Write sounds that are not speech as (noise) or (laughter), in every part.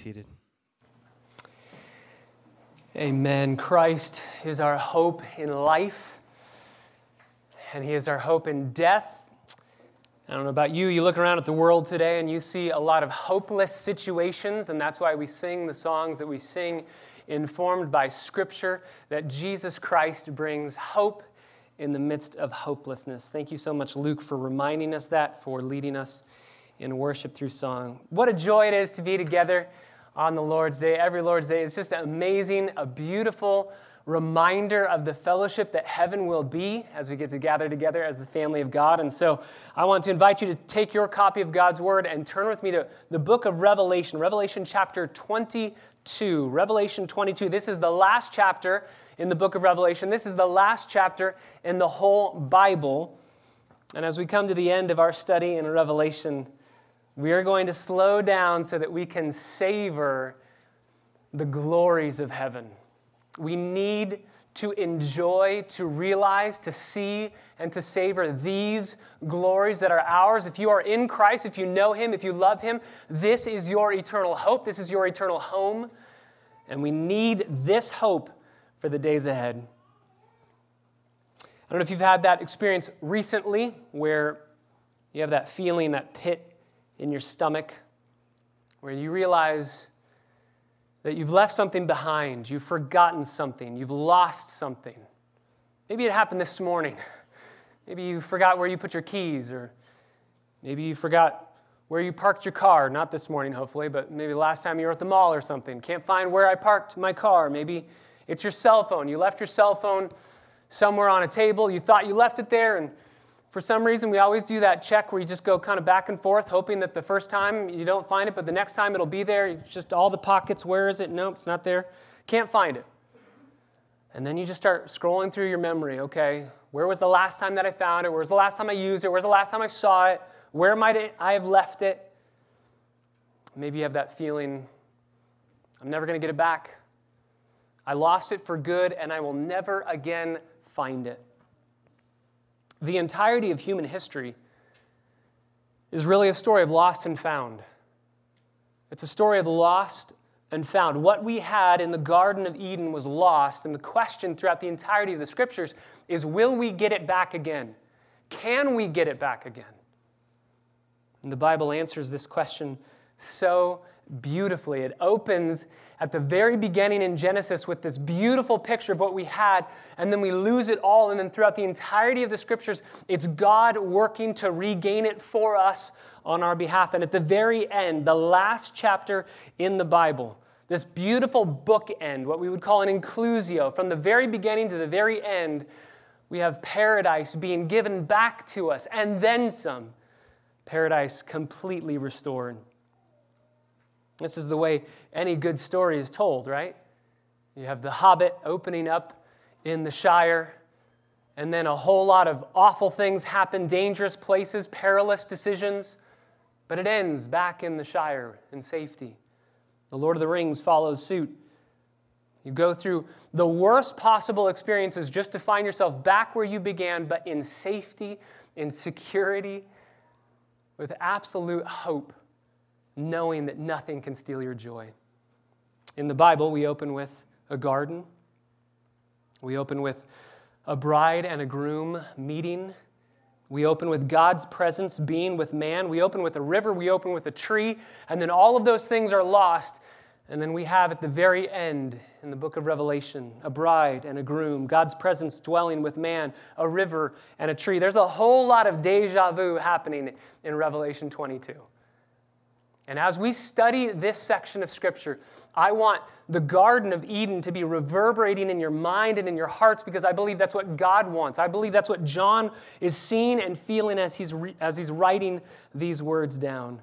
seated. Amen. Christ is our hope in life, and He is our hope in death. I don't know about you, you look around at the world today and you see a lot of hopeless situations, and that's why we sing the songs that we sing, informed by Scripture, that Jesus Christ brings hope in the midst of hopelessness. Thank you so much, Luke, for reminding us that, for leading us in worship through song. What a joy it is to be together on the Lord's Day. Every Lord's Day is just amazing, a beautiful reminder of the fellowship that heaven will be as we get to gather together as the family of God. And so I want to invite you to take your copy of God's Word and turn with me to the book of Revelation, Revelation chapter 22. Revelation 22. This is the last chapter in the book of Revelation. This is the last chapter in the whole Bible. And as we come to the end of our study in Revelation, we are going to slow down so that we can savor the glories of heaven. We need to enjoy, to realize, to see, and to savor these glories that are ours. If you are in Christ, if you know Him, if you love Him, this is your eternal hope. This is your eternal home. And we need this hope for the days ahead. I don't know if you've had that experience recently where you have that feeling, that pit in your stomach, where you realize that you've left something behind, you've forgotten something, you've lost something. Maybe it happened this morning. Maybe you forgot where you put your keys, or maybe you forgot where you parked your car. Not this morning, hopefully, but maybe last time you were at the mall or something. Can't find where I parked my car. Maybe it's your cell phone. You left your cell phone somewhere on a table. You thought you left it there, and for some reason, we always do that check where you just go kind of back and forth, hoping that the first time you don't find it, but the next time it'll be there. It's just all the pockets. Where is it? Nope, it's not there. Can't find it. And then you just start scrolling through your memory. Okay, where was the last time that I found it? Where was the last time I used it? Where's the last time I saw it? Where might I have left it? Maybe you have that feeling I'm never going to get it back. I lost it for good, and I will never again find it. The entirety of human history is really a story of lost and found. It's a story of lost and found. What we had in the Garden of Eden was lost, and the question throughout the entirety of the scriptures is will we get it back again? Can we get it back again? And the Bible answers this question so beautifully. It opens at the very beginning in Genesis with this beautiful picture of what we had, and then we lose it all. And then throughout the entirety of the scriptures, it's God working to regain it for us on our behalf. And at the very end, the last chapter in the Bible, this beautiful bookend, what we would call an inclusio, from the very beginning to the very end, we have paradise being given back to us, and then some. Paradise completely restored. This is the way any good story is told, right? You have the hobbit opening up in the Shire, and then a whole lot of awful things happen, dangerous places, perilous decisions, but it ends back in the Shire in safety. The Lord of the Rings follows suit. You go through the worst possible experiences just to find yourself back where you began, but in safety, in security, with absolute hope knowing that nothing can steal your joy. In the Bible, we open with a garden, we open with a bride and a groom meeting. We open with God's presence being with man. We open with a river. We open with a tree. And then all of those things are lost. And then we have at the very end in the book of Revelation a bride and a groom, God's presence dwelling with man, a river and a tree. There's a whole lot of deja vu happening in Revelation 22. And as we study this section of Scripture, I want the Garden of Eden to be reverberating in your mind and in your hearts because I believe that's what God wants. I believe that's what John is seeing and feeling as he's, re- as he's writing these words down.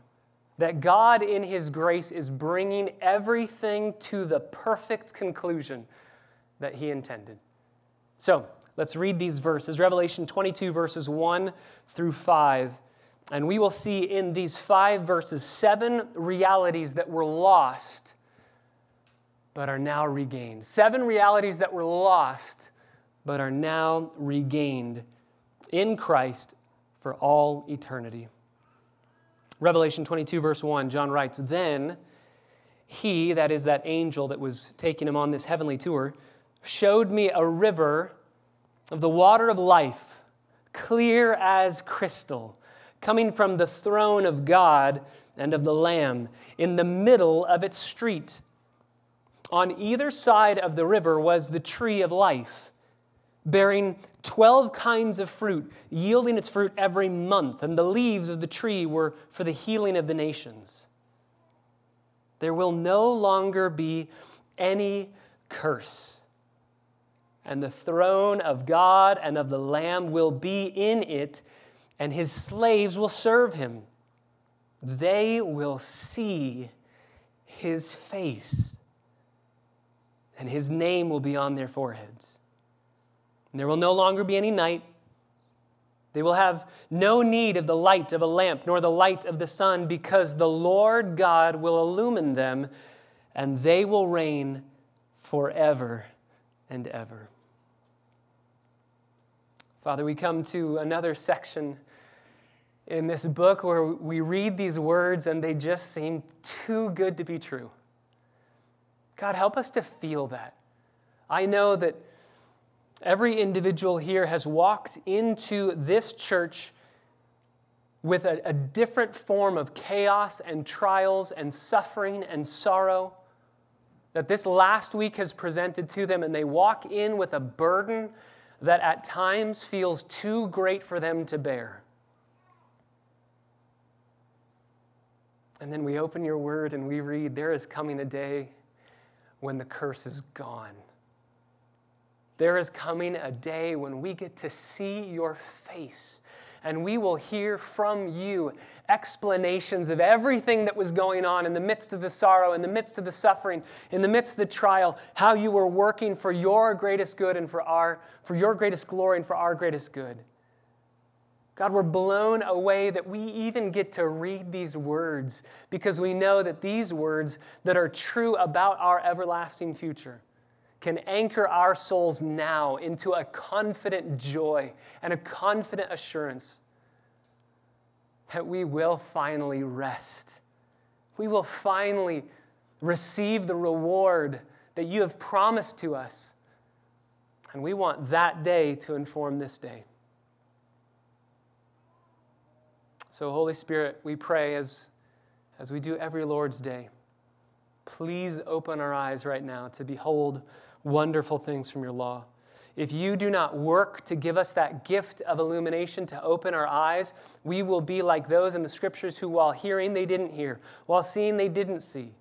That God, in His grace, is bringing everything to the perfect conclusion that He intended. So, let's read these verses Revelation 22, verses 1 through 5 and we will see in these five verses seven realities that were lost but are now regained. Seven realities that were lost but are now regained in Christ for all eternity. Revelation 22, verse 1, John writes, Then he, that is that angel that was taking him on this heavenly tour, showed me a river of the water of life, clear as crystal, coming from the throne of God and of the Lamb, in the middle of its street. On either side of the river was the tree of life, bearing 12 kinds of fruit, yielding its fruit every month, and the leaves of the tree were for the healing of the nations. There will no longer be any curse. And the throne of God and of the Lamb will be in it, and his slaves will serve him. They will see his face, and his name will be on their foreheads. And there will no longer be any night. They will have no need of the light of a lamp, nor the light of the sun, because the Lord God will illumine them, and they will reign forever and ever. Father, we come to another section in this book where we read these words and they just seem too good to be true. God, help us to feel that. I know that Every individual here has walked into this church with a, a, different form of chaos and trials and suffering and sorrow that this last week has presented to them, and they walk in with a burden that at times feels too great for them to bear. And then we open your word and we read, There is coming a day when the curse is gone. There is coming a day when we get to see your face and we will hear from you explanations of everything that was going on in the midst of the sorrow, in the midst of the suffering, in the midst of the trial, how you were working for your greatest good and for our for your greatest glory and for our greatest good. God, we're blown away that we even get to read these words because we know that these words that are true about our everlasting future can anchor our souls now into a confident joy and a confident assurance that we will finally rest. We will finally receive the reward that you have promised to us. And we want that day to inform this day. So, Holy Spirit, we pray as, as we do every Lord's Day, please open our eyes right now to behold wonderful things from your law. If you do not work to give us that gift of illumination to open our eyes, we will be like those in the scriptures who, while hearing, they didn't hear, while seeing, they didn't see.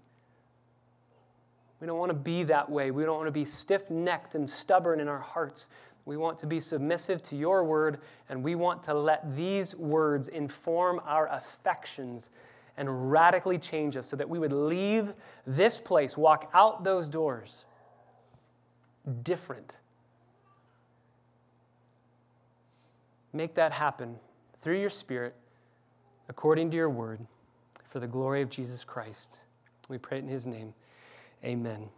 We don't want to be that way. We don't want to be stiff necked and stubborn in our hearts. We want to be submissive to your word, and we want to let these words inform our affections and radically change us so that we would leave this place, walk out those doors different. Make that happen through your Spirit, according to your word, for the glory of Jesus Christ. We pray it in his name. Amen.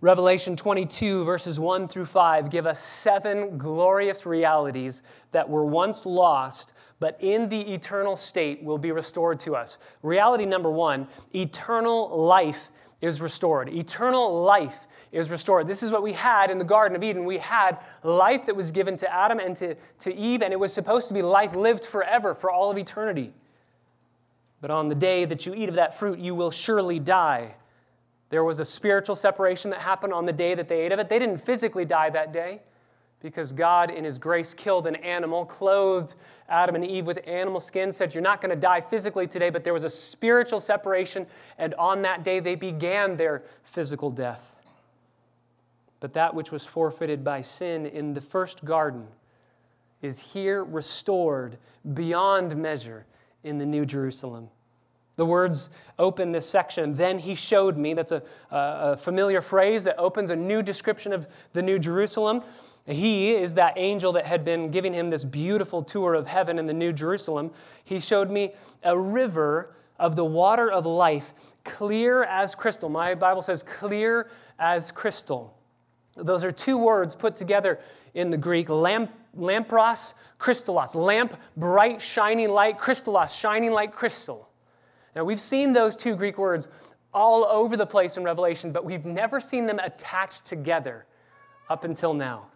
Revelation 22, verses 1 through 5, give us seven glorious realities that were once lost, but in the eternal state will be restored to us. Reality number one eternal life is restored. Eternal life is restored. This is what we had in the Garden of Eden. We had life that was given to Adam and to, to Eve, and it was supposed to be life lived forever, for all of eternity. But on the day that you eat of that fruit, you will surely die. There was a spiritual separation that happened on the day that they ate of it. They didn't physically die that day because God, in His grace, killed an animal, clothed Adam and Eve with animal skin, said, You're not going to die physically today, but there was a spiritual separation, and on that day they began their physical death. But that which was forfeited by sin in the first garden is here restored beyond measure in the New Jerusalem. The words open this section. Then he showed me. That's a, a, familiar phrase that opens a new description of the New Jerusalem. He is that angel that had been giving him this beautiful tour of heaven in the New Jerusalem. He showed me a river of the water of life, clear as crystal. My Bible says clear as crystal. Those are two words put together in the Greek lamp, lampros, crystallos. Lamp, bright, shining light, crystallos, shining like crystal. Now, we've seen those two Greek words all over the place in Revelation, but we've never seen them attached together up until now.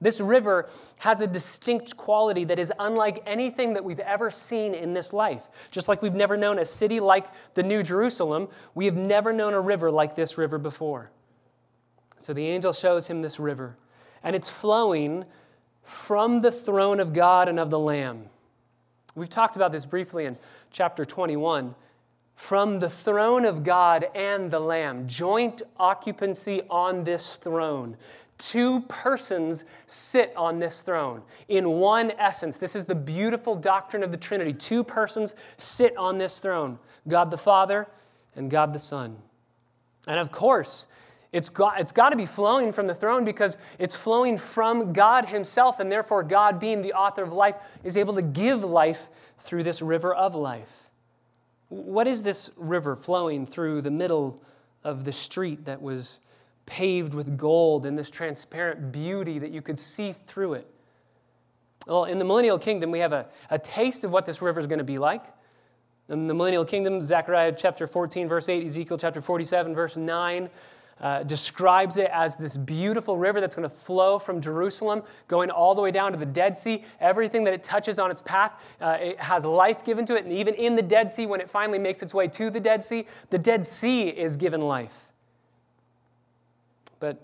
This river has a distinct quality that is unlike anything that we've ever seen in this life. Just like we've never known a city like the New Jerusalem, we have never known a river like this river before. So the angel shows him this river, and it's flowing from the throne of God and of the Lamb. We've talked about this briefly in chapter 21. From the throne of God and the Lamb, joint occupancy on this throne. Two persons sit on this throne in one essence. This is the beautiful doctrine of the Trinity. Two persons sit on this throne God the Father and God the Son. And of course, it's got, it's got to be flowing from the throne because it's flowing from God Himself, and therefore, God, being the author of life, is able to give life through this river of life. What is this river flowing through the middle of the street that was paved with gold and this transparent beauty that you could see through it. Well, in the millennial kingdom, we have a, a taste of what this river is going to be like. In the millennial kingdom, Zechariah chapter 14, verse 8, Ezekiel chapter 47, verse 9, uh, describes it as this beautiful river that's going to flow from Jerusalem, going all the way down to the Dead Sea. Everything that it touches on its path, uh, it has life given to it. And even in the Dead Sea, when it finally makes its way to the Dead Sea, the Dead Sea is given life. But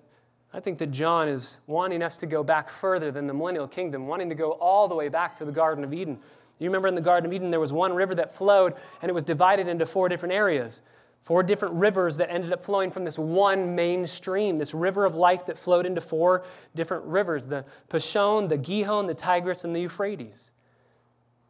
I think that John is wanting us to go back further than the millennial kingdom, wanting to go all the way back to the Garden of Eden. You remember in the Garden of Eden, there was one river that flowed, and it was divided into four different areas. Four different rivers that ended up flowing from this one main stream, this river of life that flowed into four different rivers the Pishon, the Gihon, the Tigris, and the Euphrates.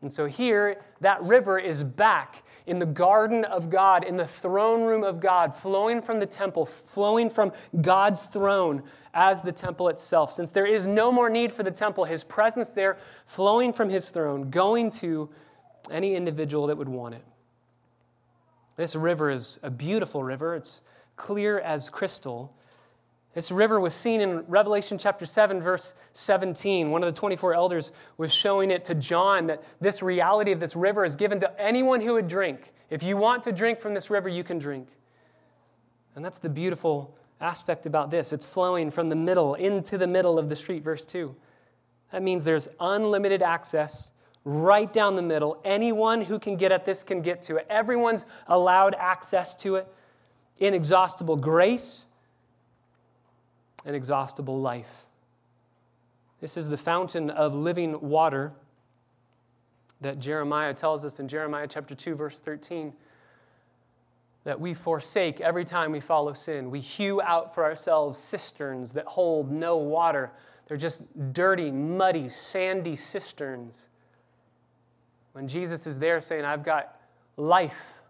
And so here, that river is back in the garden of God, in the throne room of God, flowing from the temple, flowing from God's throne as the temple itself. Since there is no more need for the temple, his presence there flowing from his throne, going to any individual that would want it. This river is a beautiful river. It's clear as crystal. This river was seen in Revelation chapter 7, verse 17. One of the 24 elders was showing it to John that this reality of this river is given to anyone who would drink. If you want to drink from this river, you can drink. And that's the beautiful aspect about this. It's flowing from the middle into the middle of the street, verse 2. That means there's unlimited access right down the middle. Anyone who can get at this can get to it. Everyone's allowed access to it. Inexhaustible grace inexhaustible life. This is the fountain of living water that Jeremiah tells us in Jeremiah chapter 2, verse 13 that we forsake every time we follow sin. We hew out for ourselves cisterns that hold no water. They're just dirty, muddy, sandy cisterns. When Jesus is there saying, I've got life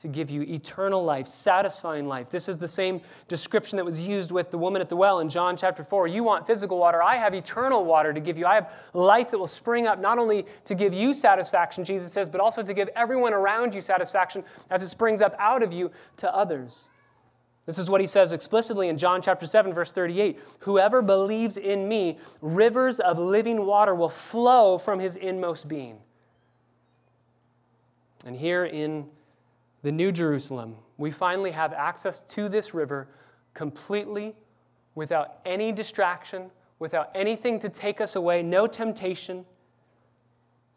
to give you eternal life, satisfying life. This is the same description that was used with the woman at the well in John chapter 4. You want physical water, I have eternal water to give you. I have life that will spring up not only to give you satisfaction, Jesus says, but also to give everyone around you satisfaction as it springs up out of you to others. This is what he says explicitly in John chapter 7 verse 38. Whoever believes in me, rivers of living water will flow from his inmost being. And here in the New Jerusalem, we finally have access to this river completely without any distraction, without anything to take us away, no temptation.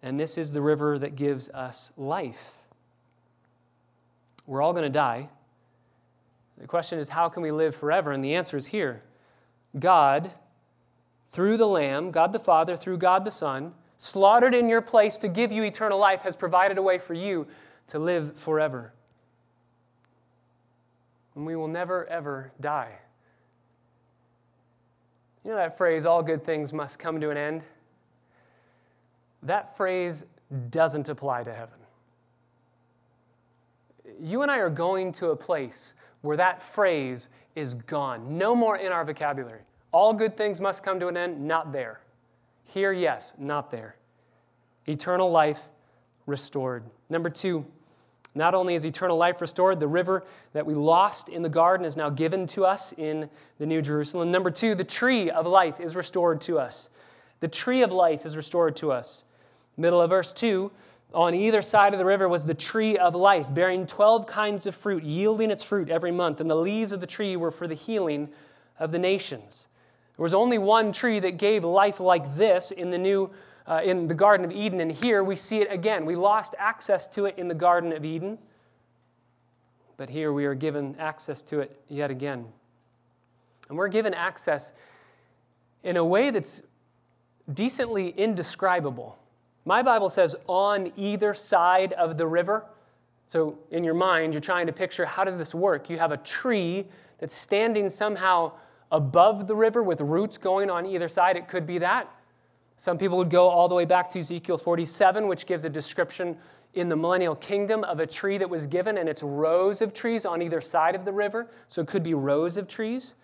And this is the river that gives us life. We're all going to die. The question is, how can we live forever? And the answer is here God, through the Lamb, God the Father, through God the Son, slaughtered in your place to give you eternal life, has provided a way for you to live forever. And we will never, ever die. You know that phrase, all good things must come to an end? That phrase doesn't apply to heaven. You and I are going to a place where that phrase is gone. No more in our vocabulary. All good things must come to an end, not there. Here, yes, not there. Eternal life restored. Number two, not only is eternal life restored, the river that we lost in the garden is now given to us in the New Jerusalem. Number two, the tree of life is restored to us. The tree of life is restored to us. Middle of verse 2, On either side of the river was the tree of life, bearing 12 kinds of fruit, yielding its fruit every month. And the leaves of the tree were for the healing of the nations. There was only one tree that gave life like this in the new uh, in the Garden of Eden, and here we see it again. We lost access to it in the Garden of Eden, but here we are given access to it yet again. And we're given access in a way that's decently indescribable. My Bible says on either side of the river. So in your mind, you're trying to picture how does this work? You have a tree that's standing somehow above the river with roots going on either side. It could be that. Some people would go all the way back to Ezekiel 47, which gives a description in the millennial kingdom of a tree that was given, and it's rows of trees on either side of the river. So it could be rows of trees.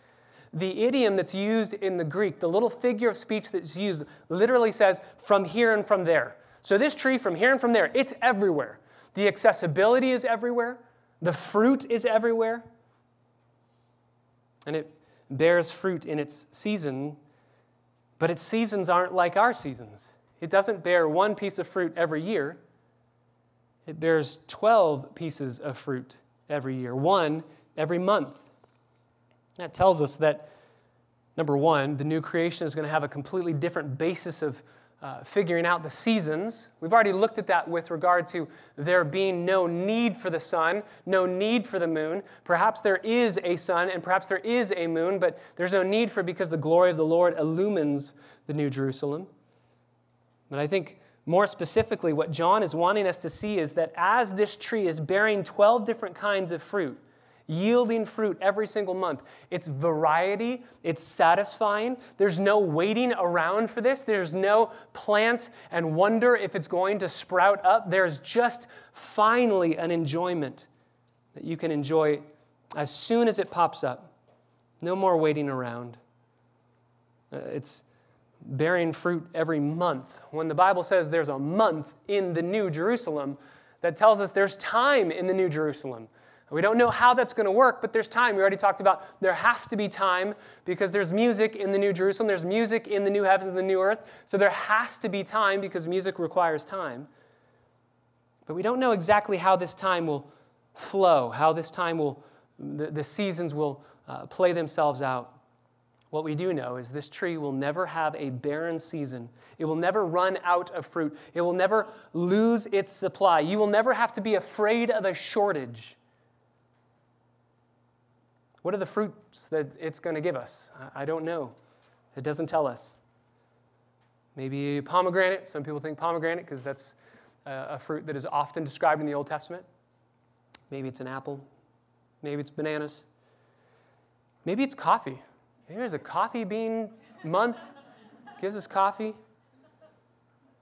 The idiom that's used in the Greek, the little figure of speech that's used, literally says from here and from there. So this tree, from here and from there, it's everywhere. The accessibility is everywhere, the fruit is everywhere, and it bears fruit in its season but its seasons aren't like our seasons. It doesn't bear one piece of fruit every year, it bears 12 pieces of fruit every year, one every month. That tells us that, number one, the new creation is going to have a completely different basis of uh, figuring out the seasons. We've already looked at that with regard to there being no need for the sun, no need for the moon. Perhaps there is a sun and perhaps there is a moon, but there's no need for it because the glory of the Lord illumines the New Jerusalem. But I think more specifically, what John is wanting us to see is that as this tree is bearing 12 different kinds of fruit, yielding fruit every single month. It's variety, it's satisfying. There's no waiting around for this. There's no plant and wonder if it's going to sprout up. There's just finally an enjoyment that you can enjoy as soon as it pops up. No more waiting around. Uh, it's bearing fruit every month. When the Bible says there's a month in the New Jerusalem, that tells us there's time in the New Jerusalem. We don't know how that's going to work, but there's time. We already talked about there has to be time because there's music in the New Jerusalem, there's music in the new heavens and the new earth. So there has to be time because music requires time. But we don't know exactly how this time will flow, how this time will, the, the seasons will uh, play themselves out. What we do know is this tree will never have a barren season. It will never run out of fruit. It will never lose its supply. You will never have to be afraid of a shortage what are the fruits that it's going to give us? I don't know. It doesn't tell us. Maybe pomegranate. Some people think pomegranate because that's a fruit that is often described in the Old Testament. Maybe it's an apple. Maybe it's bananas. Maybe it's coffee. Maybe there's a coffee bean month. Gives us coffee.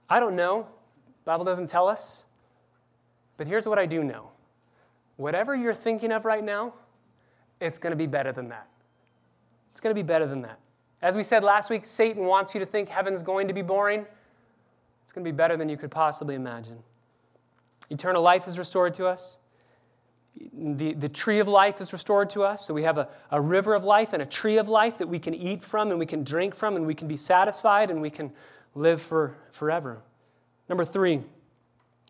I don't know. Bible doesn't tell us. But here's what I do know. Whatever you're thinking of right now, it's going to be better than that. It's going to be better than that. As we said last week, Satan wants you to think heaven's going to be boring. It's going to be better than you could possibly imagine. Eternal life is restored to us. The, the tree of life is restored to us. So we have a, a river of life and a tree of life that we can eat from and we can drink from and we can be satisfied and we can live for forever. Number three,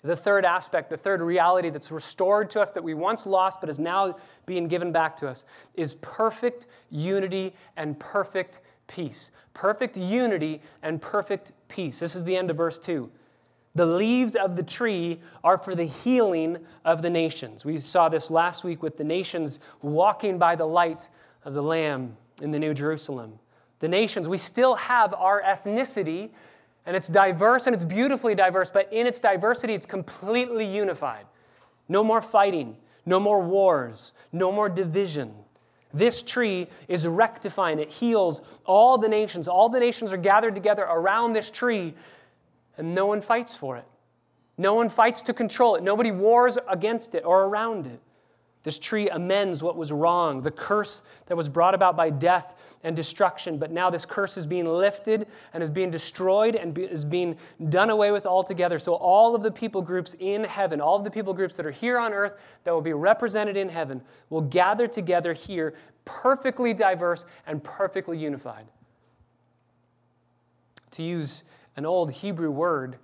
the third aspect, the third reality that's restored to us that we once lost but is now being given back to us, is perfect unity and perfect peace. Perfect unity and perfect peace. This is the end of verse 2. The leaves of the tree are for the healing of the nations. We saw this last week with the nations walking by the light of the Lamb in the New Jerusalem. The nations, we still have our ethnicity and it's diverse and it's beautifully diverse, but in its diversity, it's completely unified. No more fighting, no more wars, no more division. This tree is rectifying, it heals all the nations. All the nations are gathered together around this tree, and no one fights for it. No one fights to control it. Nobody wars against it or around it. This tree amends what was wrong, the curse that was brought about by death and destruction. But now this curse is being lifted and is being destroyed and is being done away with altogether. So, all of the people groups in heaven, all of the people groups that are here on earth that will be represented in heaven, will gather together here, perfectly diverse and perfectly unified. To use an old Hebrew word,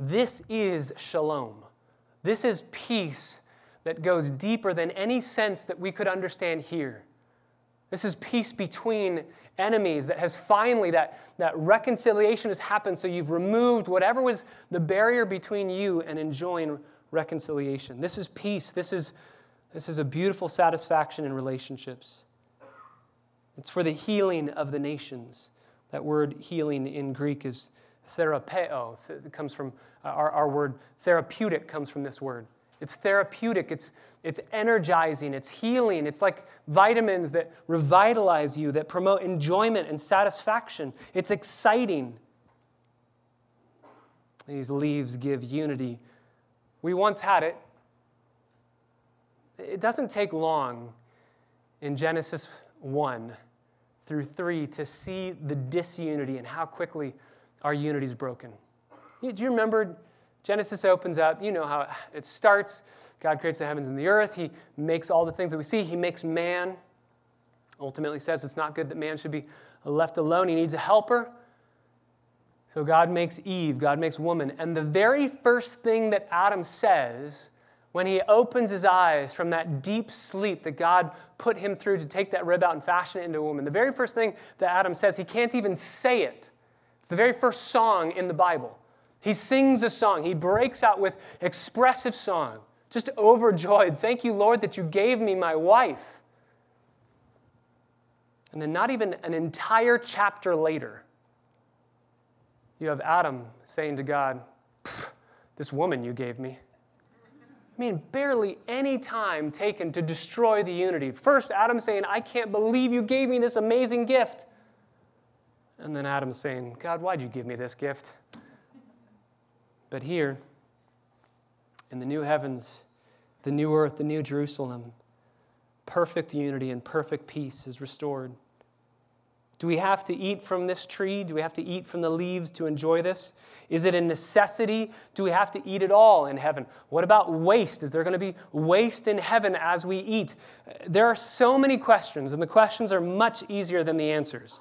This is shalom. This is peace that goes deeper than any sense that we could understand here. This is peace between enemies that has finally, that, that reconciliation has happened. So you've removed whatever was the barrier between you and enjoying reconciliation. This is peace. This is, this is a beautiful satisfaction in relationships. It's for the healing of the nations. That word healing in Greek is therapeo. It comes from uh, our, our word therapeutic comes from this word. It's therapeutic, it's, it's energizing, it's healing. It's like vitamins that revitalize you, that promote enjoyment and satisfaction. It's exciting. These leaves give unity. We once had it. It doesn't take long in Genesis 1 through 3 to see the disunity and how quickly our unity is broken. Do you remember Genesis opens up, you know how it starts. God creates the heavens and the earth. He makes all the things that we see. He makes man. Ultimately says it's not good that man should be left alone. He needs a helper. So God makes Eve, God makes woman. And the very first thing that Adam says when he opens his eyes from that deep sleep that God put him through to take that rib out and fashion it into a woman, the very first thing that Adam says, he can't even say it. It's the very first song in the Bible. He sings a song. He breaks out with expressive song, just overjoyed. Thank you, Lord, that you gave me my wife. And then, not even an entire chapter later, you have Adam saying to God, This woman you gave me. I mean, barely any time taken to destroy the unity. First, Adam saying, I can't believe you gave me this amazing gift. And then Adam saying, God, why'd you give me this gift? But here, in the new heavens, the new earth, the new Jerusalem, perfect unity and perfect peace is restored. Do we have to eat from this tree? Do we have to eat from the leaves to enjoy this? Is it a necessity? Do we have to eat it all in heaven? What about waste? Is there going to be waste in heaven as we eat? There are so many questions, and the questions are much easier than the answers.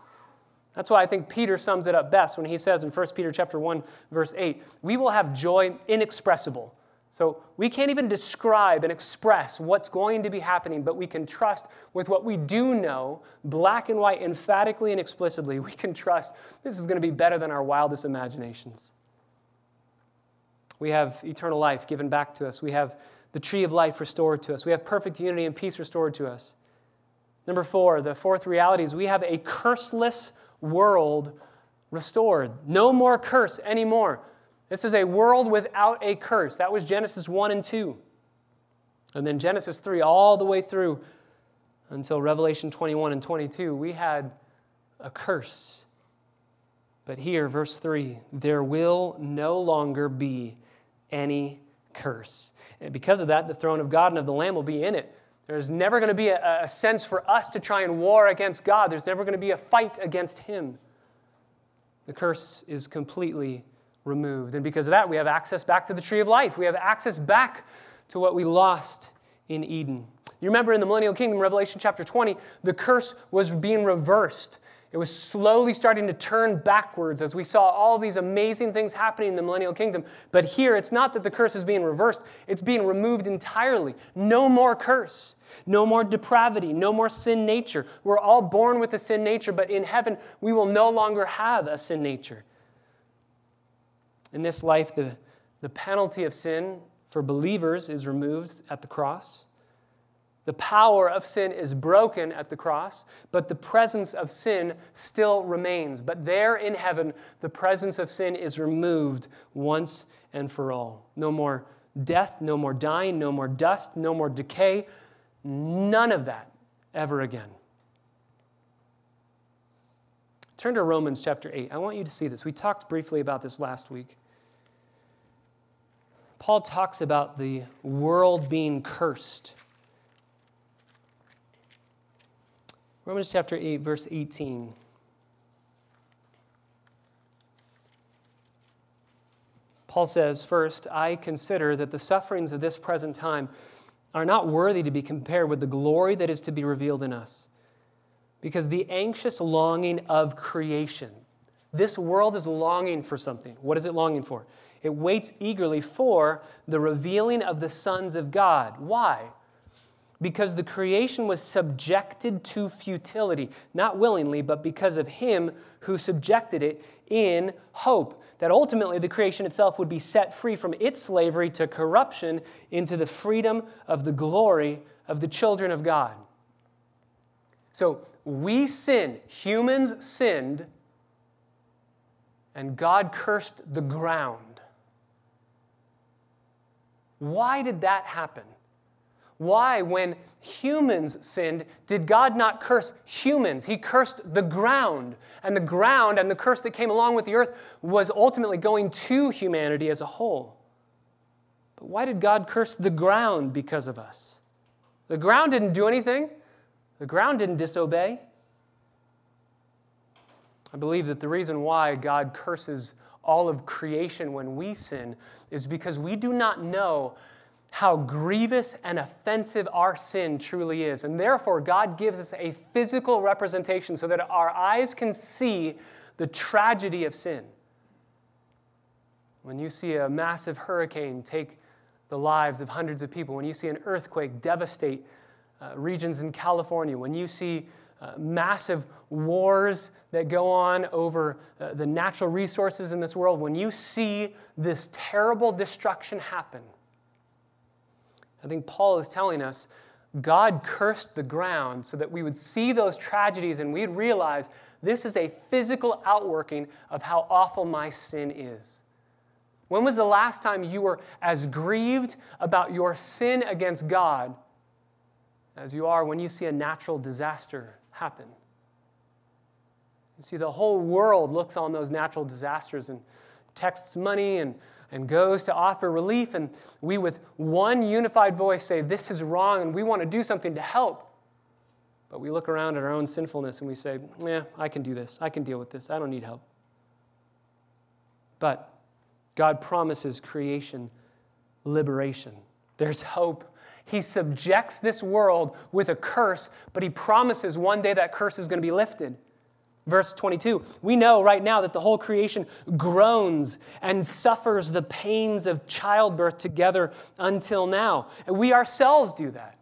That's why I think Peter sums it up best when he says in 1 Peter chapter 1 verse 8, "We will have joy inexpressible." So we can't even describe and express what's going to be happening, but we can trust with what we do know, black and white, emphatically and explicitly. We can trust this is going to be better than our wildest imaginations. We have eternal life given back to us. We have the tree of life restored to us. We have perfect unity and peace restored to us. Number four, the fourth reality is we have a curseless world restored. No more curse anymore. This is a world without a curse. That was Genesis 1 and 2. And then Genesis 3, all the way through until Revelation 21 and 22, we had a curse. But here, verse 3 there will no longer be any curse. And because of that, the throne of God and of the Lamb will be in it. There's never going to be a, a, sense for us to try and war against God. There's never going to be a fight against Him. The curse is completely removed. And because of that, we have access back to the tree of life. We have access back to what we lost in Eden. You remember in the millennial kingdom, Revelation chapter 20, the curse was being reversed. It was slowly starting to turn backwards as we saw all these amazing things happening in the millennial kingdom. But here, it's not that the curse is being reversed, it's being removed entirely. No more curse, no more depravity, no more sin nature. We're all born with a sin nature, but in heaven, we will no longer have a sin nature. In this life, the, the penalty of sin for believers is removed at the cross. The power of sin is broken at the cross, but the presence of sin still remains. But there in heaven, the presence of sin is removed once and for all. No more death, no more dying, no more dust, no more decay, none of that ever again. Turn to Romans chapter 8. I want you to see this. We talked briefly about this last week. Paul talks about the world being cursed. Romans chapter 8, verse 18. Paul says, First, I consider that the sufferings of this present time are not worthy to be compared with the glory that is to be revealed in us. Because the anxious longing of creation, this world is longing for something. What is it longing for? it waits eagerly for the revealing of the sons of God. Why? Because the creation was subjected to futility, not willingly, but because of him who subjected it in hope that ultimately the creation itself would be set free from its slavery to corruption into the freedom of the glory of the children of God. So we sin, humans sinned, and God cursed the ground. Why did that happen? Why, when humans sinned, did God not curse humans? He cursed the ground. And the ground and the curse that came along with the earth was ultimately going to humanity as a whole. But why did God curse the ground because of us? The ground didn't do anything, the ground didn't disobey. I believe that the reason why God curses all of creation when we sin is because we do not know how grievous and offensive our sin truly is. And therefore, God gives us a physical representation so that our eyes can see the tragedy of sin. When you see a massive hurricane take the lives of hundreds of people, when you see an earthquake devastate uh, regions in California, when you see uh, massive wars that go on over uh, the natural resources in this world, when you see this terrible destruction happen, I think Paul is telling us God cursed the ground so that we would see those tragedies and we'd realize this is a physical outworking of how awful my sin is. When was the last time you were as grieved about your sin against God as you are when you see a natural disaster happen? You see, the whole world looks on those natural disasters and texts money and and goes to offer relief, and we, with one unified voice, say, This is wrong, and we want to do something to help. But we look around at our own sinfulness and we say, Yeah, I can do this. I can deal with this. I don't need help. But God promises creation liberation. There's hope. He subjects this world with a curse, but He promises one day that curse is going to be lifted. Verse 22 We know right now that the whole creation groans and suffers the pains of childbirth together until now. And we ourselves do that.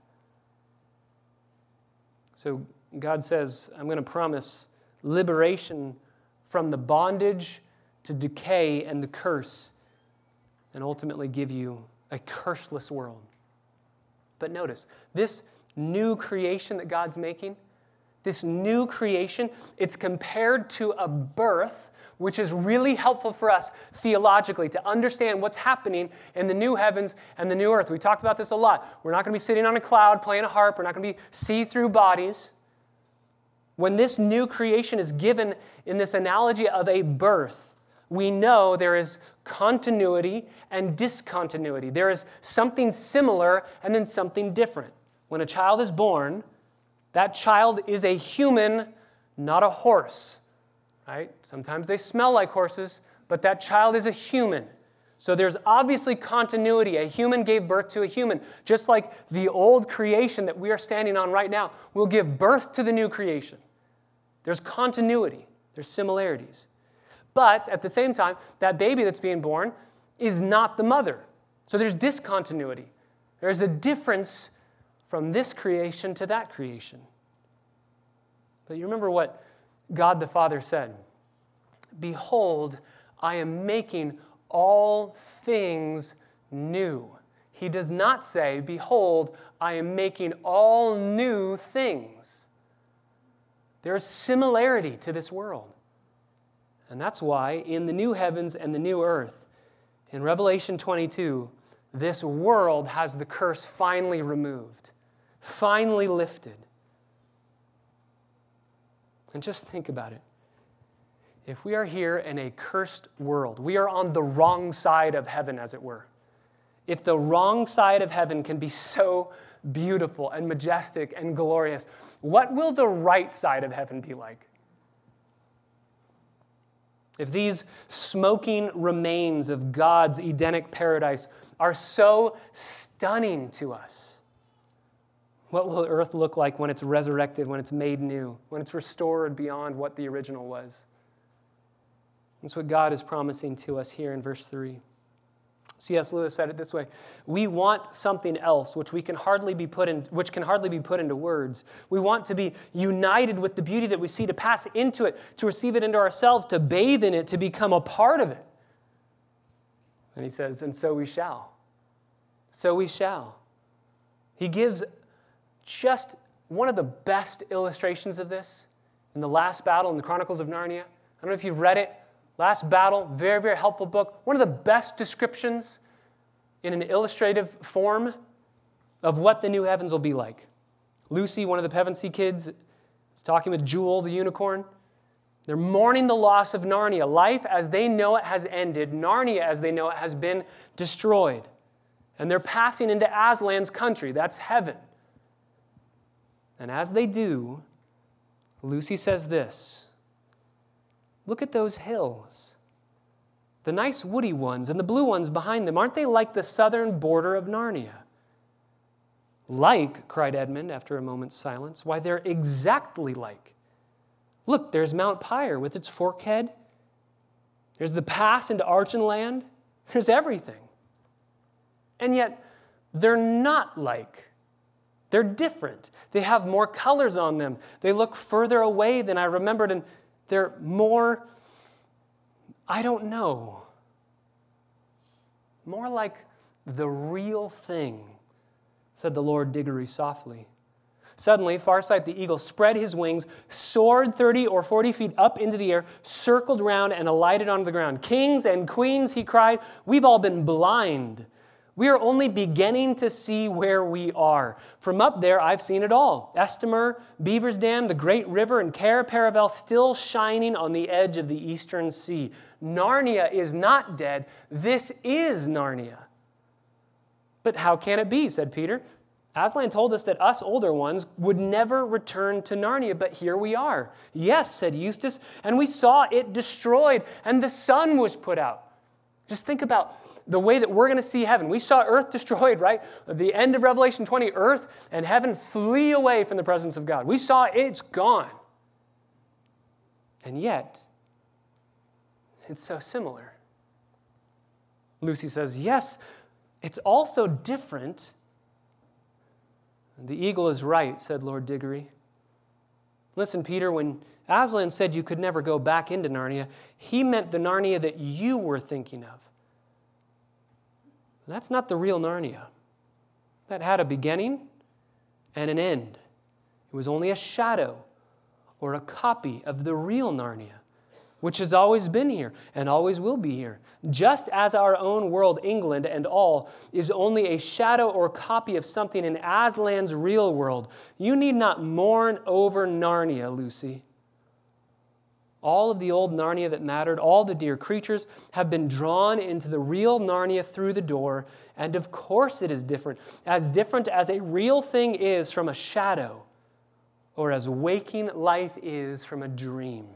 So God says, I'm going to promise liberation from the bondage to decay and the curse, and ultimately give you a curseless world. But notice, this new creation that God's making this new creation, it's compared to a birth, which is really helpful for us theologically to understand what's happening in the new heavens and the new earth. We talked about this a lot. We're not going to be sitting on a cloud playing a harp, we're not going to be see through bodies. When this new creation is given in this analogy of a birth, we know there is continuity and discontinuity. There is something similar and then something different. When a child is born, that child is a human, not a horse. Right? Sometimes they smell like horses, but that child is a human. So there's obviously continuity. A human gave birth to a human, just like the old creation that we are standing on right now will give birth to the new creation. There's continuity, there's similarities. But at the same time, that baby that's being born is not the mother. So there's discontinuity. There's a difference from this creation to that creation. But you remember what God the Father said Behold, I am making all things new. He does not say, Behold, I am making all new things. There is similarity to this world. And that's why in the new heavens and the new earth, in Revelation 22, this world has the curse finally removed finally lifted. And just think about it. If we are here in a cursed world, we are on the wrong side of heaven, as it were. If the wrong side of heaven can be so beautiful and majestic and glorious, what will the right side of heaven be like? If these smoking remains of God's Edenic paradise are so stunning to us, what will earth look like when it's resurrected, when it's made new, when it's restored beyond what the original was? That's what God is promising to us here in verse 3. C.S. Lewis said it this way: "We want something else, which we can hardly be put in, which can hardly be put into words. We want to be united with the beauty that we see, to pass into it, to receive it into ourselves, to bathe in it, to become a part of it." And he says, "And so we shall. So we shall." He gives just one of the best illustrations of this in the last battle in the Chronicles of Narnia. I don't know if you've read it. Last Battle, very, very helpful book. One of the best descriptions in an illustrative form of what the new heavens will be like. Lucy, one of the Pevensie kids, is talking with Jewel, the unicorn. They're mourning the loss of Narnia. Life as they know it has ended, Narnia as they know it has been destroyed. And they're passing into Aslan's country. That's heaven. And as they do, Lucy says this Look at those hills. The nice woody ones and the blue ones behind them, aren't they like the southern border of Narnia? Like, cried Edmund after a moment's silence. Why, they're exactly like. Look, there's Mount Pire with its forked head. There's the pass into Archenland. There's everything. And yet, they're not like. They're different. They have more colors on them. They look further away than I remembered. And they're more, I don't know, more like the real thing, said the Lord Digory softly. Suddenly, Farsight the eagle spread his wings, soared 30 or 40 feet up into the air, circled round, and alighted on the ground. Kings and queens, he cried, we've all been blind. We are only beginning to see where we are. From up there, I've seen it all Ettinsmuir, Beaver's Dam, the Great River, and Cair Paravel still shining on the edge of the eastern sea. Narnia is not dead. This is Narnia. But how can it be? said Peter. Aslan told us that us older ones would never return to Narnia, but here we are. Yes, said Eustace, and we saw it destroyed, and the sun was put out. Just think about the way that we're going to see heaven. We saw earth (laughs) destroyed, right? At the end of Revelation 20, earth and heaven flee away from the presence of God. We saw it's gone. And yet, it's so similar. Lucy says, Yes, it's also different. The eagle is right, said Lord Digory. Listen, Peter, when Aslan said you could never go back into Narnia, he meant the Narnia that you were thinking of. That's not the real Narnia. That had a beginning and an end. It was only a shadow or a copy of the real Narnia, which has always been here and always will be here. Just as our own world, England and all, is only a shadow or copy of something in Aslan's real world, you need not mourn over Narnia, Lucy. All of the old Narnia that mattered, all the dear creatures have been drawn into the real Narnia through the door. And of course, it is different. As different as a real thing is from a shadow, or as waking life is from a dream.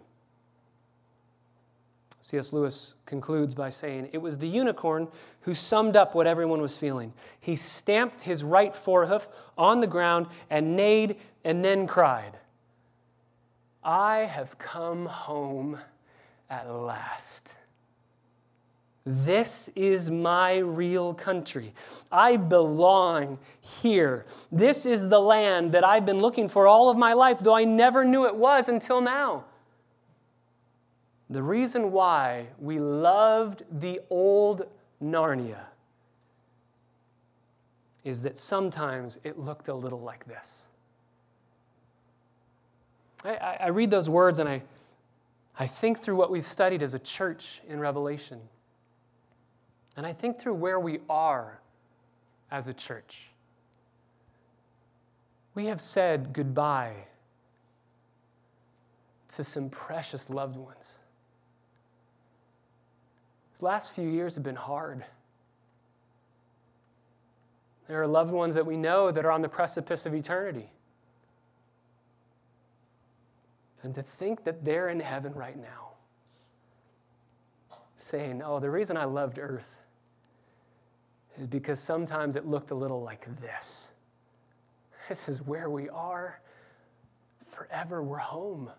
C.S. Lewis concludes by saying, It was the unicorn who summed up what everyone was feeling. He stamped his right forehoof on the ground and neighed and then cried. I have come home at last. This is my real country. I belong here. This is the land that I've been looking for all of my life, though I never knew it was until now. The reason why we loved the old Narnia is that sometimes it looked a little like this. I, I read those words and I, I think through what we've studied as a church in Revelation. And I think through where we are as a church. We have said goodbye to some precious loved ones. These last few years have been hard. There are loved ones that we know that are on the precipice of eternity. And to think that they're in heaven right now, saying, Oh, the reason I loved earth is because sometimes it looked a little like this. This is where we are. Forever, we're home.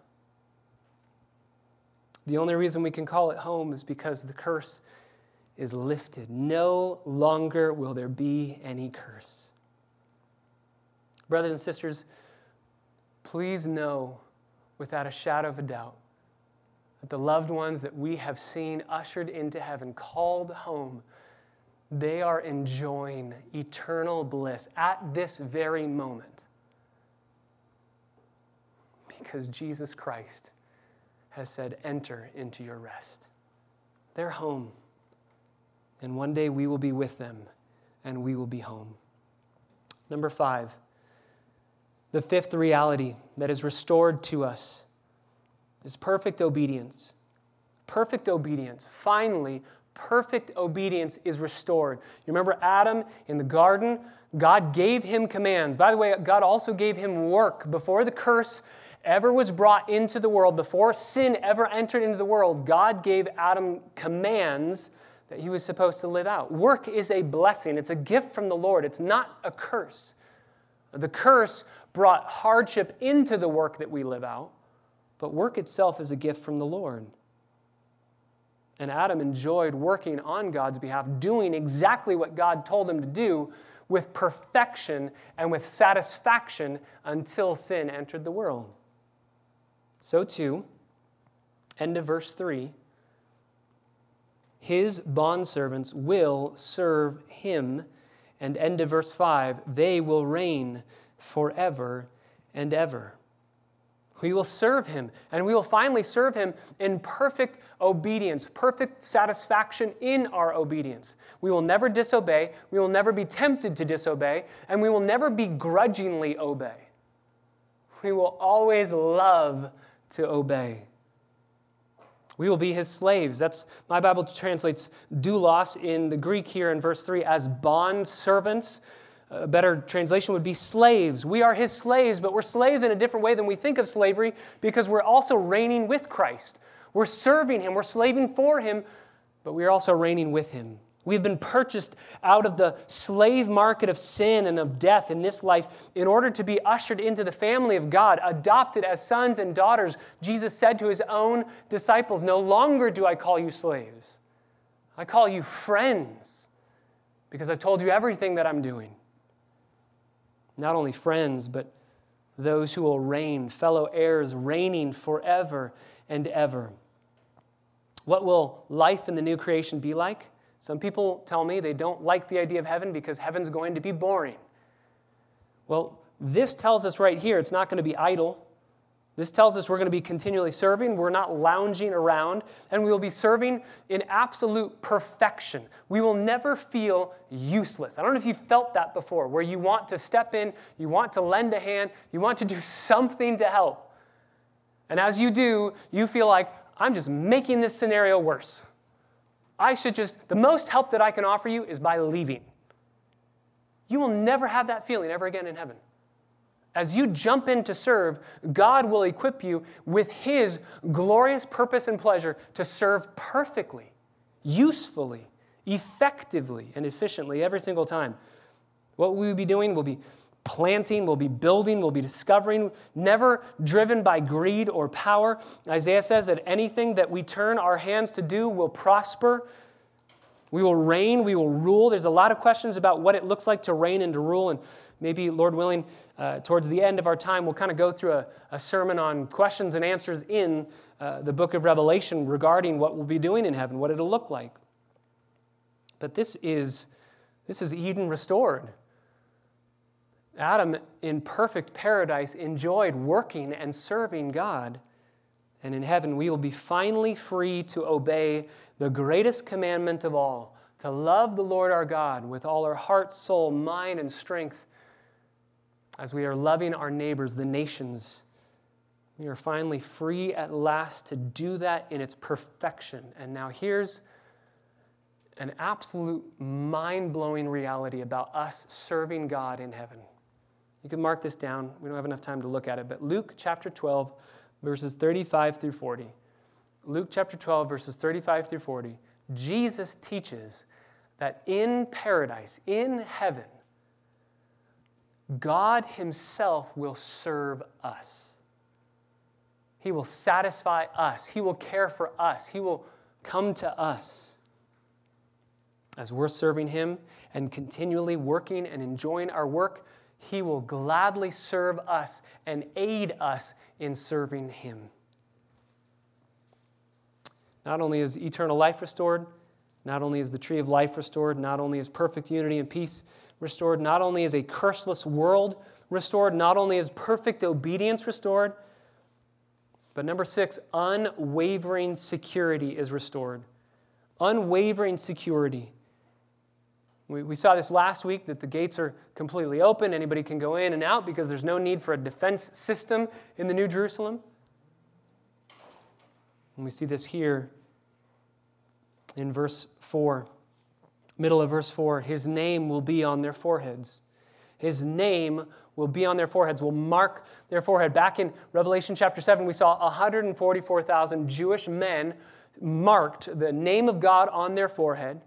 The only reason we can call it home is because the curse is lifted. No longer will there be any curse. Brothers and sisters, please know without a shadow of a doubt that the loved ones that we have seen ushered into heaven, called home, they are enjoying eternal bliss at this very moment because Jesus Christ has said, Enter into your rest. They're home. And one day we will be with them and we will be home. Number five, the fifth reality that is restored to us is perfect obedience. Perfect obedience. Finally, perfect obedience is restored. You remember Adam in the garden? God gave him commands. By the way, God also gave him work. Before the curse ever was brought into the world, before sin ever entered into the world, God gave Adam commands that he was supposed to live out. Work is a blessing, it's a gift from the Lord, it's not a curse. The curse brought hardship into the work that we live out, but work itself is a gift from the Lord. And Adam enjoyed working on God's behalf, doing exactly what God told him to do with perfection and with satisfaction until sin entered the world. So, too, end of verse 3 his bondservants will serve him. And end of verse 5 they will reign forever and ever. We will serve him, and we will finally serve him in perfect obedience, perfect satisfaction in our obedience. We will never disobey, we will never be tempted to disobey, and we will never begrudgingly obey. We will always love to obey. We will be his slaves. That's my Bible translates doulos in the Greek here in verse 3 as bond servants. A better translation would be slaves. We are his slaves, but we're slaves in a different way than we think of slavery because we're also reigning with Christ. We're serving him, we're slaving for him, but we are also reigning with him. We've been purchased out of the slave market of sin and of death in this life in order to be ushered into the family of God, adopted as sons and daughters. Jesus said to his own disciples, No longer do I call you slaves, I call you friends because I've told you everything that I'm doing not only friends, but those who will reign, fellow heirs, reigning forever and ever. What will life in the new creation be like? Some people tell me they don't like the idea of heaven because heaven's going to be boring. Well, this tells us right here it's not going to be idle. This tells us we're going to be continually serving. We're not lounging around, and we will be serving in absolute perfection. We will never feel useless. I don't know if you've felt that before, where you want to step in, you want to lend a hand, you want to do (laughs) something to help. And as you do, you feel like, I'm just making this scenario worse. I should just, the most help that I can offer you is by leaving. You will never have that feeling ever again in heaven. As you jump in to serve, God will equip you with His glorious purpose and pleasure to serve perfectly, usefully, effectively, and efficiently every single time. What we will be doing will be planting, we'll be building, we'll be discovering, never driven by greed or power. Isaiah says that anything that we turn our hands to do will prosper. We will reign, we will rule. There's a lot of questions about what it looks like to reign and to rule, and maybe, Lord willing, uh, towards the end of our time, we'll kind of go through a, a sermon on questions and answers in uh, the book of Revelation regarding what we'll be doing in heaven, what it'll look like. But this is, this is Eden restored. Adam, in perfect paradise, enjoyed working and serving God. And in heaven, we will be finally free to obey the greatest commandment of all to love the Lord our God with all our heart, soul, mind, and strength as we are loving our neighbors, the nations. We are finally free at last to do that in its perfection. And now here's an absolute mind blowing reality about us serving God in heaven. You can mark this down. We don't have enough time to look at it, but Luke chapter 12, verses 35 through 40. Luke chapter 12, verses 35 through 40. Jesus teaches that in paradise, in heaven, God Himself will serve us. He will satisfy us. He will care for us. He will come to us. as we're serving Him and continually working and enjoying our work, He will gladly serve us and aid us in serving Him. Not only is eternal life restored, not only is the tree of life restored, not only is perfect unity and peace restored, not only is a curseless world restored, not only is perfect obedience restored, but number six, unwavering security is restored. Unwavering security. We, we saw this last week that the gates are completely open. Anybody can go in and out because there's no need for a defense system in the New Jerusalem. And we see this here in verse 4, middle of verse 4. His name will be on their foreheads. His name will be on their foreheads, will mark their forehead. Back in Revelation chapter 7, we saw 144,000 Jewish men marked the name of God on their forehead.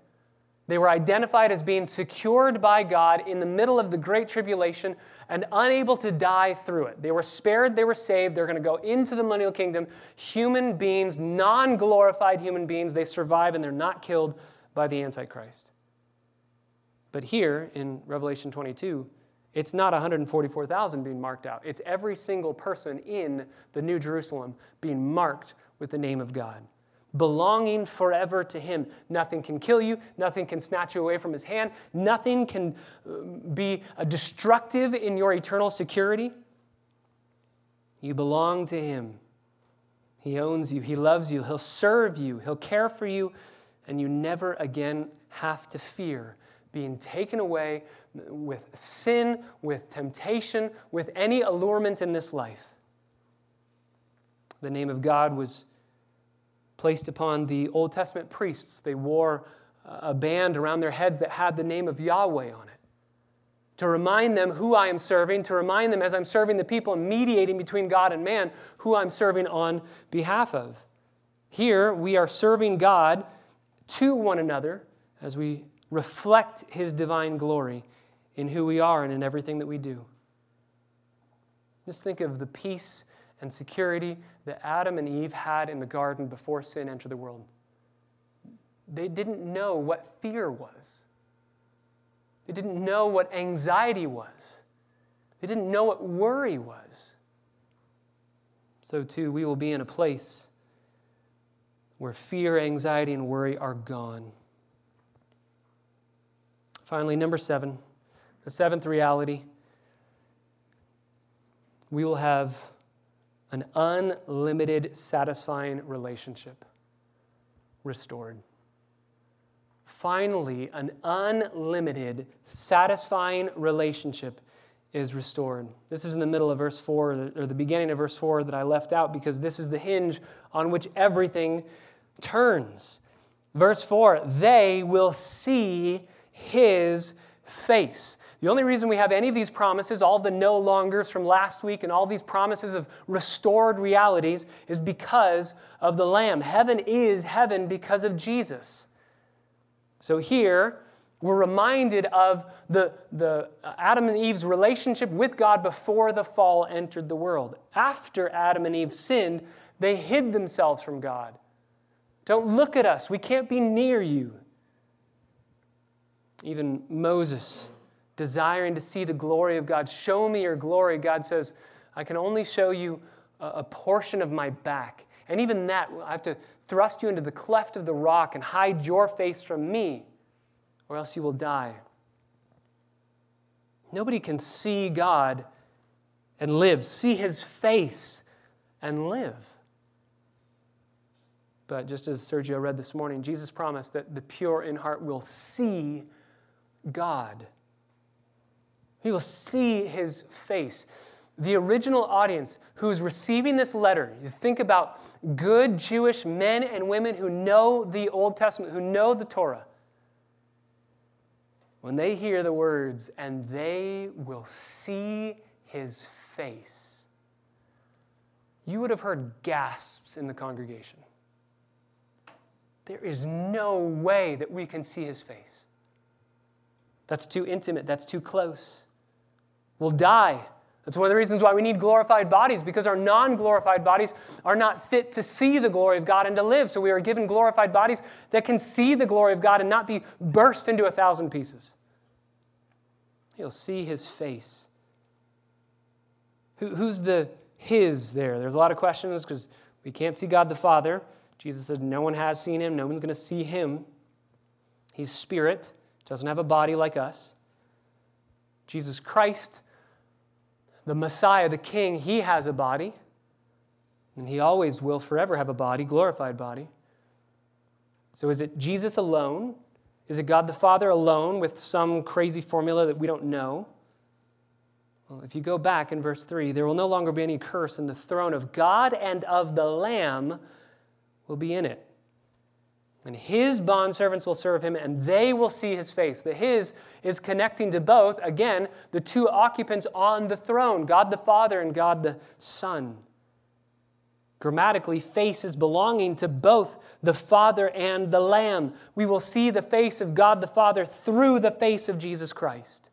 They were identified as being secured by God in the middle of the Great Tribulation and unable to die through it. They were spared, they were saved, they're going to go into the millennial kingdom. Human beings, non glorified human beings, they survive and they're not killed by the Antichrist. But here in Revelation 22, it's not 144,000 being marked out. It's every single person in the New Jerusalem being marked with the name of God belonging forever to Him. Nothing can kill you, nothing can snatch you away from His hand, nothing can uh, be destructive in your eternal security. You belong to Him. He owns you, He loves you, He'll serve you, He'll care for you, and you never again have to fear being taken away with sin, with temptation, with any allurement in this life. The name of God was placed upon the Old Testament priests. They wore uh, a band around their heads that had the name of Yahweh on it. To remind them who I am serving, to remind them as I'm serving the people and mediating between God and man, who I'm serving on behalf of. Here, we are serving God to one another as we reflect His divine glory in who we are and in everything that we do. Just think of the peace and security that Adam and Eve had in the garden before sin entered the world. They didn't know what fear was. They didn't know what anxiety was. They didn't know what worry was. So, too, we will be in a place where fear, anxiety, and worry are gone. Finally, number seven, the seventh reality we will have an unlimited, satisfying relationship restored. Finally, an unlimited, satisfying relationship is restored. This is in the middle of verse 4, or the beginning of verse 4 that I left out because this is the hinge on which everything turns. Verse 4 they will see his face. The only reason we have any of these promises, all the no longers from last week, and all these promises of restored realities, is because of the Lamb. Heaven is heaven because of Jesus. So here, we're reminded of the, the uh, Adam and Eve's relationship with God before the fall entered the world. After Adam and Eve sinned, they hid themselves from God. Don't look at us. We can't be near you. Even Moses desiring to see the glory of God. Show me your glory. God says, I can only show you a portion of my back. And even that, I have to thrust you into the cleft of the rock and hide your face from me, or else you will die. Nobody can see God and live, see his face and live. But just as Sergio read this morning, Jesus promised that the pure in heart will see God. He will see his face. The original audience who's receiving this letter, you think about good Jewish men and women who know the Old Testament, who know the Torah. When they hear the words, and they will see his face, you would have heard gasps in the congregation. There is no way that we can see his face. That's too intimate, that's too close. We'll die. That's one of the reasons why we need glorified bodies, because our non glorified bodies are not fit to see the glory of God and to live. So we are given glorified bodies that can see the glory of God and not be burst into a thousand pieces. He'll see his face. Who, who's the his there? There's a lot of questions because we can't see God the Father. Jesus said, No one has seen him, no one's going to see him. He's spirit, doesn't have a body like us. Jesus Christ the Messiah, the King, he has a body, and he always will forever have a body, glorified body. So is it Jesus alone? Is it God the Father alone with some crazy formula that we don't know? Well, if you go back in verse 3, there will no longer be any curse, and the throne of God and of the Lamb will be in it. And his bondservants will serve him, and they will see his face. The his is connecting to both, again, the two occupants on the throne God the Father and God the Son. Grammatically, face is belonging to both the Father and the Lamb. We will see the face of God the Father through the face of Jesus Christ.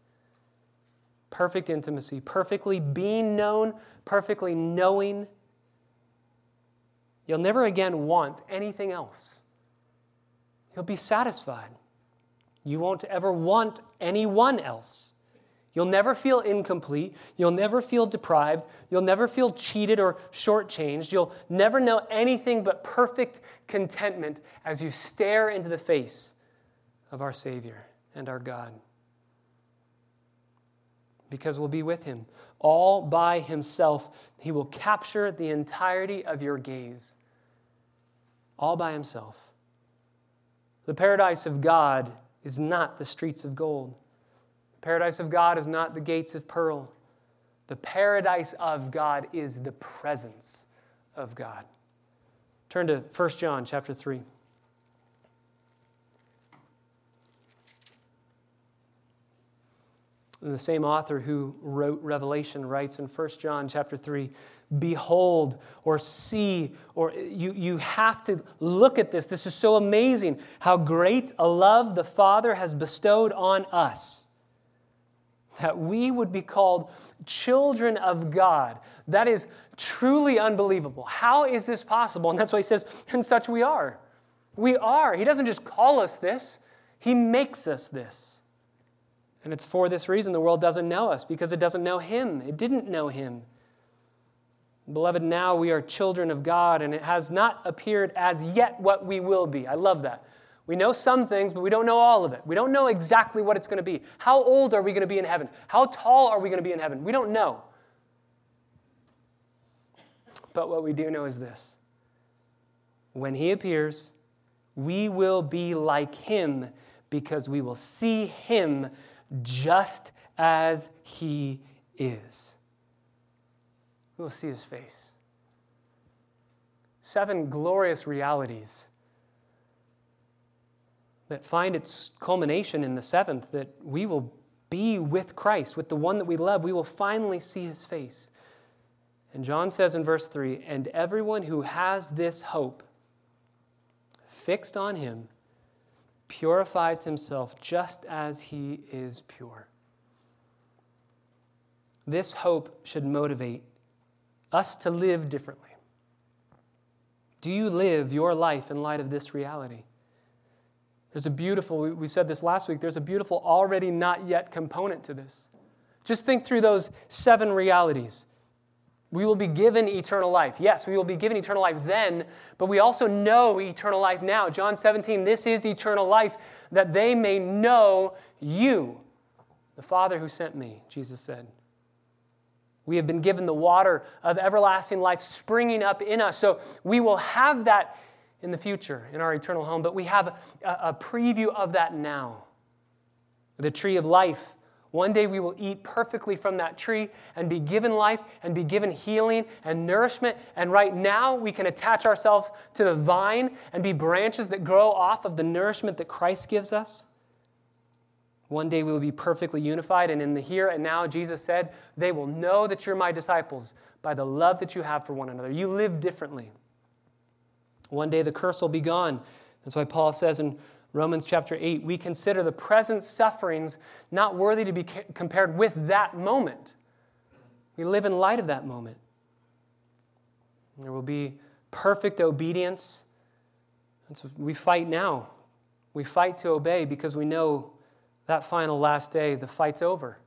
Perfect intimacy, perfectly being known, perfectly knowing. You'll never again want anything else. You'll be satisfied. You won't ever want anyone else. You'll never feel incomplete. You'll never feel deprived. You'll never feel cheated or shortchanged. You'll never know anything but perfect contentment as you stare into the face of our Savior and our God. Because we'll be with Him. All by Himself, He will capture the entirety of your gaze. All by Himself. The paradise of God is not the streets of gold. The paradise of God is not the gates of pearl. The paradise of God is the presence of God. Turn to 1 John chapter 3. And the same author who wrote Revelation writes in 1 John chapter 3 behold or see, or you, you have to look at this. This is so amazing how great a love the Father has bestowed on us. That we would be called children of God. That is truly unbelievable. How is this possible? And that's why he says, and such we are. We are. He doesn't just call us this, He makes us this. And it's for this reason the world doesn't know us, because it doesn't know Him. It didn't know Him. Beloved, now we are children of God, and it has not appeared as yet what we will be. I love that. We know some things, but we don't know all of it. We don't know exactly what it's going to be. How old are we going to be in heaven? How tall are we going to be in heaven? We don't know. But what we do know is this when He appears, we will be like Him because we will see Him just as He is we will see his face. Seven glorious realities that find its culmination in the seventh that we will be with Christ, with the one that we love. We will finally see his face. And John says in verse 3 And everyone who has this hope fixed on him purifies himself just as he is pure. This hope should motivate us to live differently. Do you live your life in light of this reality? There's a beautiful, we said this last week, there's a beautiful already not yet component to this. Just think through those seven realities. We will be given eternal life. Yes, we will be given eternal life then, but we also know eternal life now. John 17, this is eternal life, that they may know you, the Father who sent me, Jesus said. We have been given the water of everlasting life springing up in us. So we will have that in the future in our eternal home, but we have a, a preview of that now. The tree of life. One day we will eat perfectly from that tree and be given life and be given healing and nourishment. And right now we can attach ourselves to the vine and be branches that grow off of the nourishment that Christ gives us. One day we will be perfectly unified, and in the here and now, Jesus said, They will know that you're my disciples by the love that you have for one another. You live differently. One day the curse will be gone. That's why Paul says in Romans chapter 8, we consider the present sufferings not worthy to be compared with that moment. We live in light of that moment. There will be perfect obedience. So we fight now. We fight to obey because we know that final last day, the fight's over.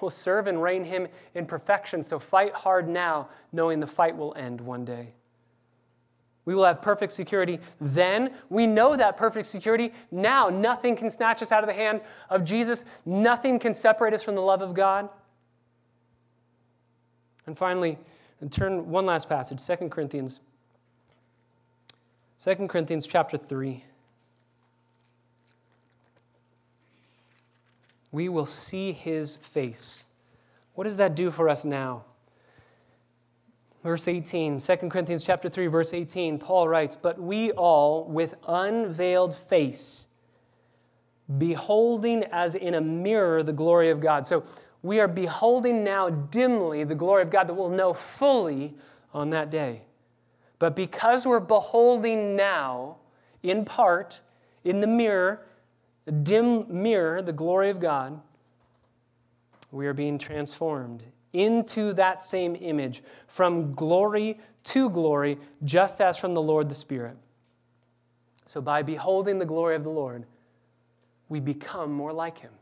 We'll serve and reign him in perfection. So fight hard now, knowing the fight will end one day. We will have perfect security then. We know that perfect security now. Nothing can snatch us out of the hand of Jesus, nothing can separate us from the love of God. And finally, and turn one last passage, 2 Corinthians. 2 Corinthians chapter 3. We will see his face. What does that do for us now? Verse 18, 2 Corinthians chapter 3, verse 18, Paul writes, But we all, with unveiled face, beholding as in a mirror the glory of God. So we are beholding now dimly the glory of God that we'll know fully on that day. But because we're beholding now, in part, in the mirror, a dim mirror, the glory of God, we are being transformed into that same image from glory to glory, just as from the Lord the Spirit. So, by beholding the glory of the Lord, we become more like Him.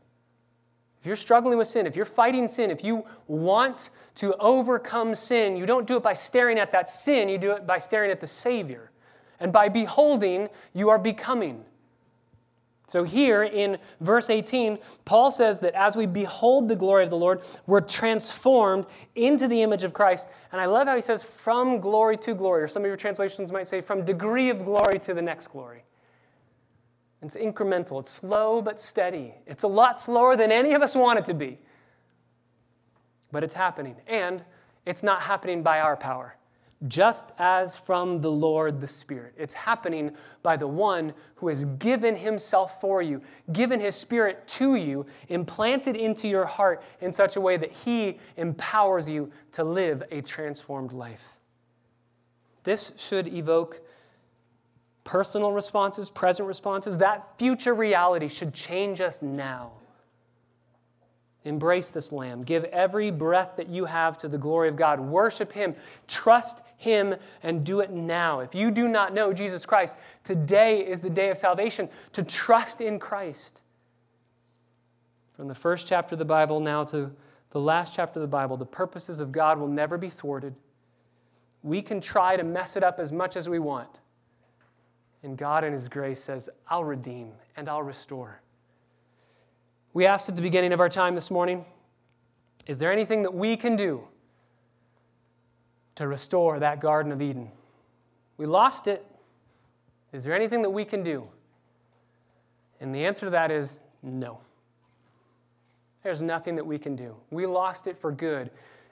If you're struggling with sin, if you're fighting sin, if you want to overcome sin, you don't do it by staring at that sin, you do it by staring at the Savior. And by beholding, you are becoming. So, here in verse 18, Paul says that as we behold the glory of the Lord, we're transformed into the image of Christ. And I love how he says, from glory to glory, or some of your translations might say, from degree of glory to the next glory. It's incremental, it's slow but steady. It's a lot slower than any of us want it to be. But it's happening. And it's not happening by our power just as from the Lord the Spirit. It's happening by the one who has given himself for you, given his Spirit to you, implanted into your heart in such a way that he empowers you to live a transformed life. This should evoke personal responses, present responses. That future reality should change us now. Embrace this Lamb. Give every breath that you have to the glory of God. Worship Him. Trust Him and do it now. If you do not know Jesus Christ, today is the day of salvation to trust in Christ. From the first chapter of the Bible now to the last chapter of the Bible, the purposes of God will never be thwarted. We can try to mess it up as much as we want. And God, in His grace, says, I'll redeem and I'll restore. We asked at the beginning of our time this morning is there anything that we can do to restore that Garden of Eden? We lost it. Is there anything that we can do? And the answer to that is no. There's nothing that we can do. We lost it for good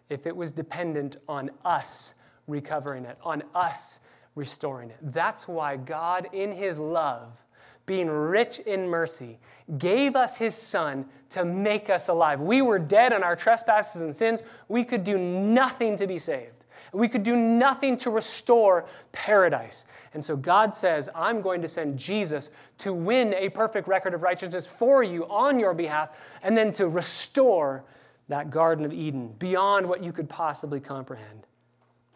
if it was dependent on us recovering it, on us restoring it. That's why God, in His love, being rich in mercy, gave us his Son to make us alive. We were dead in our trespasses and sins. We could do nothing to be saved. We could do nothing to restore paradise. And so God says, I'm going to send Jesus to win a perfect record of righteousness for you on your behalf, and then to restore that Garden of Eden beyond what you could possibly comprehend.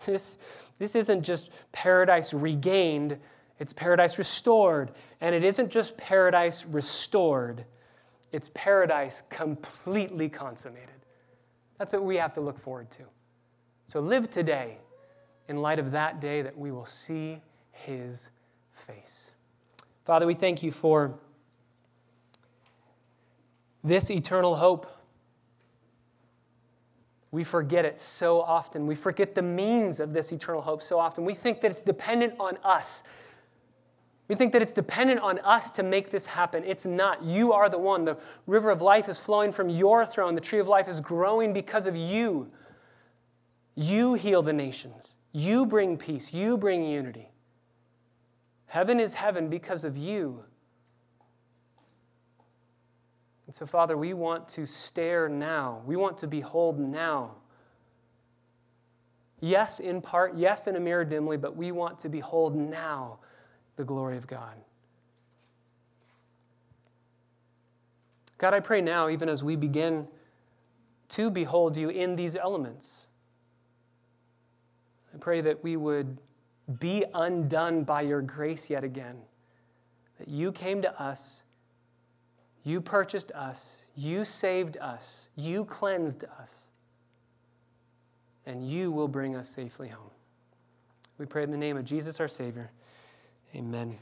This, this isn't just paradise regained, it's paradise restored. And it isn't just paradise restored, it's paradise completely consummated. That's what we have to look forward to. So live today in light of that day that we will see his face. Father, we thank you for this eternal hope. We forget it so often. We forget the means of this eternal hope so often. We think that it's dependent on us we think that it's dependent on us to make this happen. It's not. You are the one. The river of life is flowing from your throne. The tree of life is growing because of you. You heal the nations. You bring peace. You bring unity. Heaven is heaven because of you. And so, Father, we want to stare now. We want to behold now. Yes, in part, yes, in a mirror dimly, but we want to behold now the glory of God. God, I pray now, even as we begin to behold you in these elements, I pray that we would be undone by your grace yet again. That you came to us, you purchased us, you saved us, you cleansed us, and you will bring us safely home. We pray in the name of Jesus our Savior. Amen.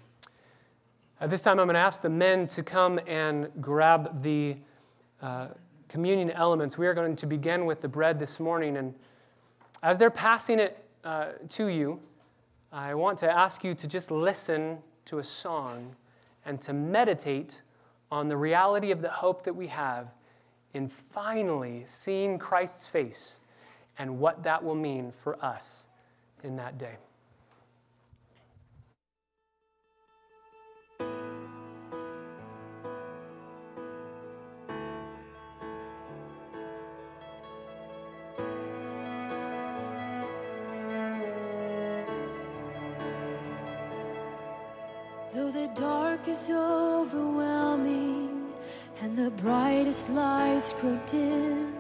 At this time, I'm going to ask the men to come and grab the uh, communion elements. We are going to begin with the bread this morning. And as they're passing it uh, to you, I want to ask you to just listen to a song and to meditate on the reality of the hope that we have in finally seeing Christ's face and what that will mean for us in that day. Lights grow dim,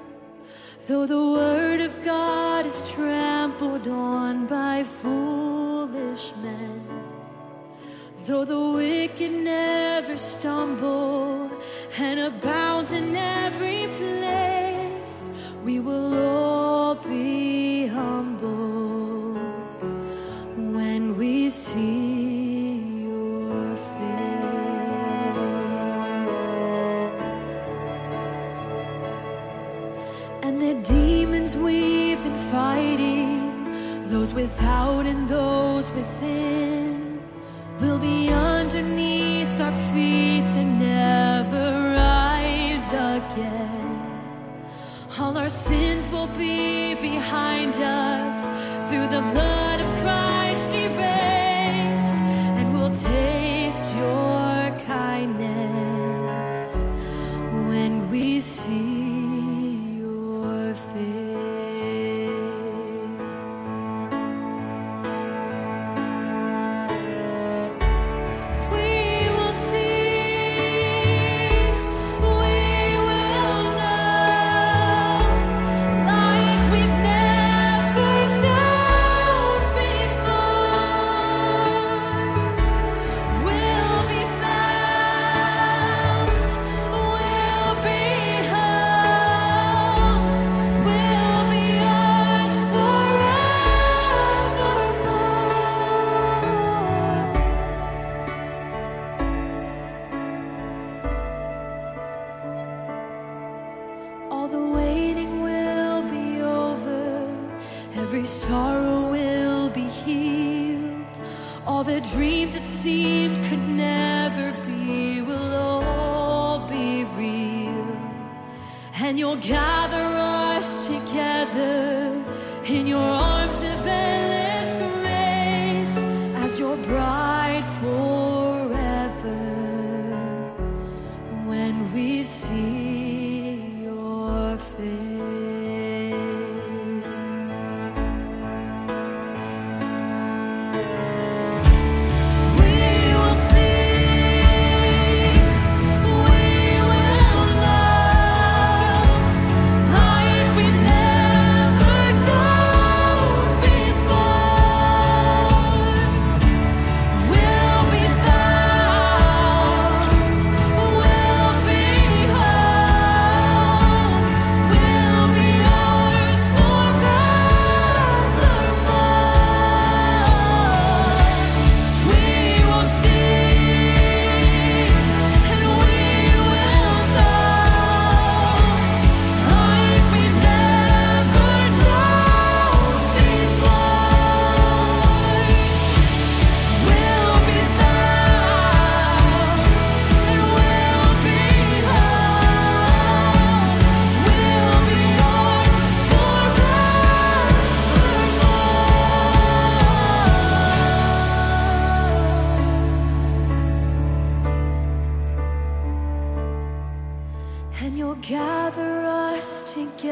though the word of God is trampled on by foolish men, though the wicked never stumble and abound in every place, we will be behind us through the blood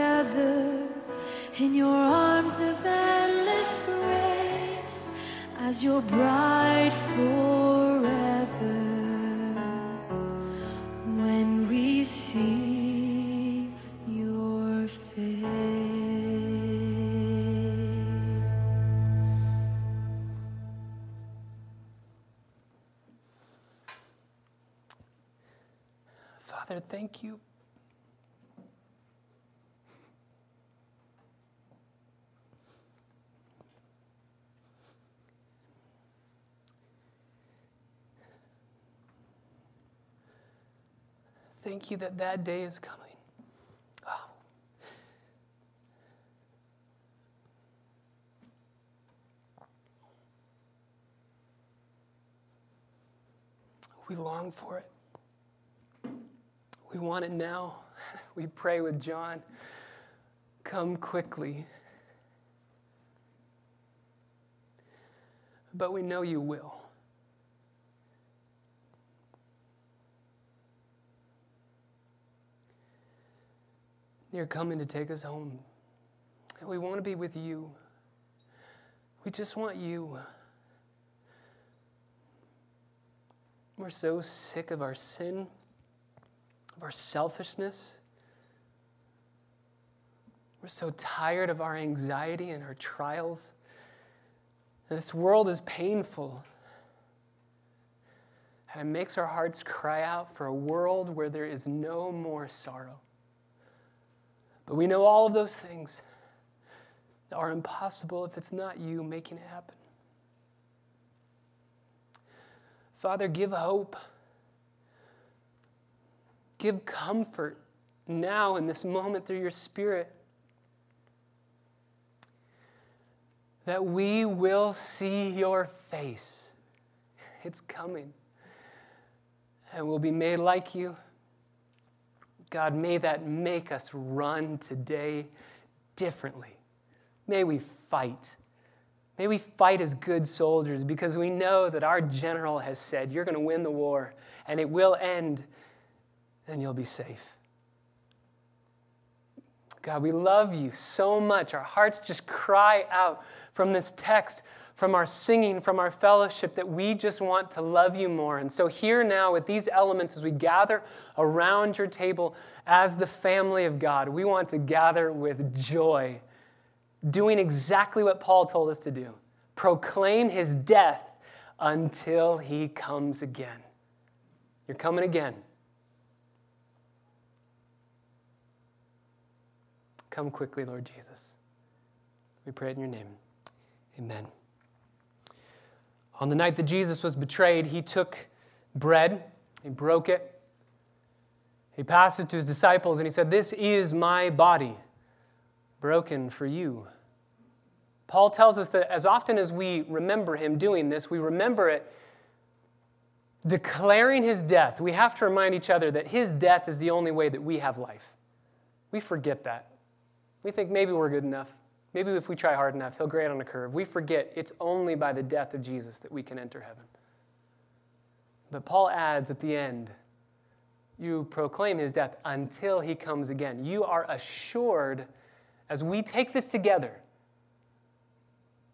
together in your arms of endless grace as your bride forever. When we see your face, Father, thank you. Thank you that that day is coming. Oh. We long for it. We want it now. (laughs) We pray with John, come quickly. But we know you will. You're coming to take us home. And we want to be with you. We just want you. We're so sick of our sin, of our selfishness. We're so tired of our anxiety and our trials. This world is painful. And it makes our hearts cry out for a world where there is no more sorrow. But we know all of those things are impossible if it's not you making it happen. Father, give hope. Give comfort now in this moment through your Spirit that we will see your face. It's coming. And we'll be made like you. God, may that make us run today differently. May we fight. May we fight as good soldiers because we know that our general has said, You're going to win the war and it will end and you'll be safe. God, we love you so much. Our hearts just cry out from this text from our singing, from our fellowship, that we just want to love you more. And so, here now, with these elements, as we gather around your table as the family of God, we want to gather with joy, doing exactly what Paul told us to do proclaim his death until he comes again. You're coming again. Come quickly, Lord Jesus. We pray in your name. Amen. On the night that Jesus was betrayed, he took bread, he broke it, he passed it to his disciples, and he said, This is my body, broken for you. Paul tells us that as often as we remember him doing this, we remember it declaring his death. We have to remind each other that his death is the only way that we have life. We forget that. We think maybe we're good enough. Maybe if we try hard enough, he'll grade on a curve. We forget it's only by the death of Jesus that we can enter heaven. But Paul adds at the end, you proclaim his death until he comes again. You are assured, as we take this together,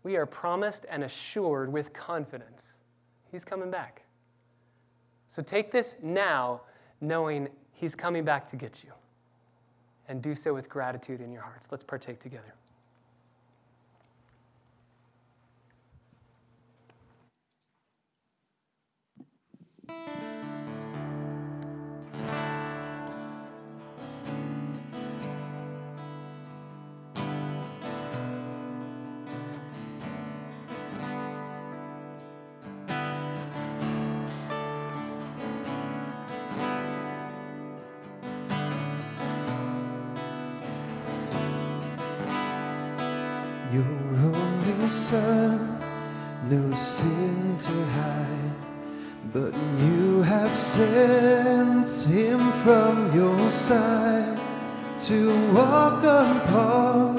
we are promised and assured with confidence he's coming back. So take this now, knowing he's coming back to get you. And do so with gratitude in your hearts. Let's partake together. Your only son, no sin to hide, but you have sent him from your side to walk upon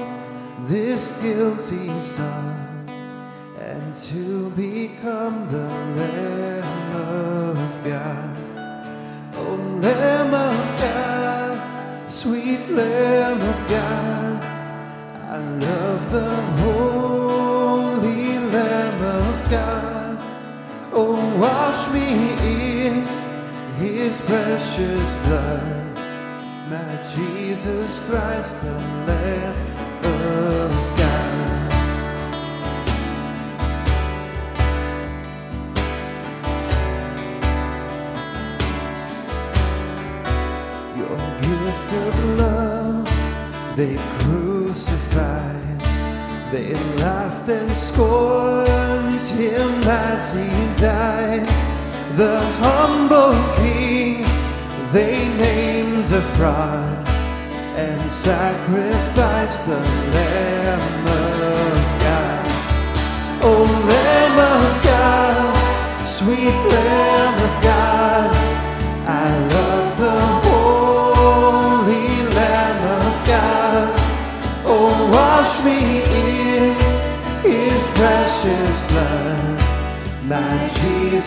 this guilty son and to become the Lamb of God. Oh, Lamb of God, sweet Lamb of God the holy Lamb of God. Oh, wash me in his precious blood. My Jesus Christ, the Lamb of God. Your gift of love, they they laughed and scorned him as he died. The humble king they named a fraud and sacrificed the Lamb of God. Oh, Lamb of God, sweet Lamb of God,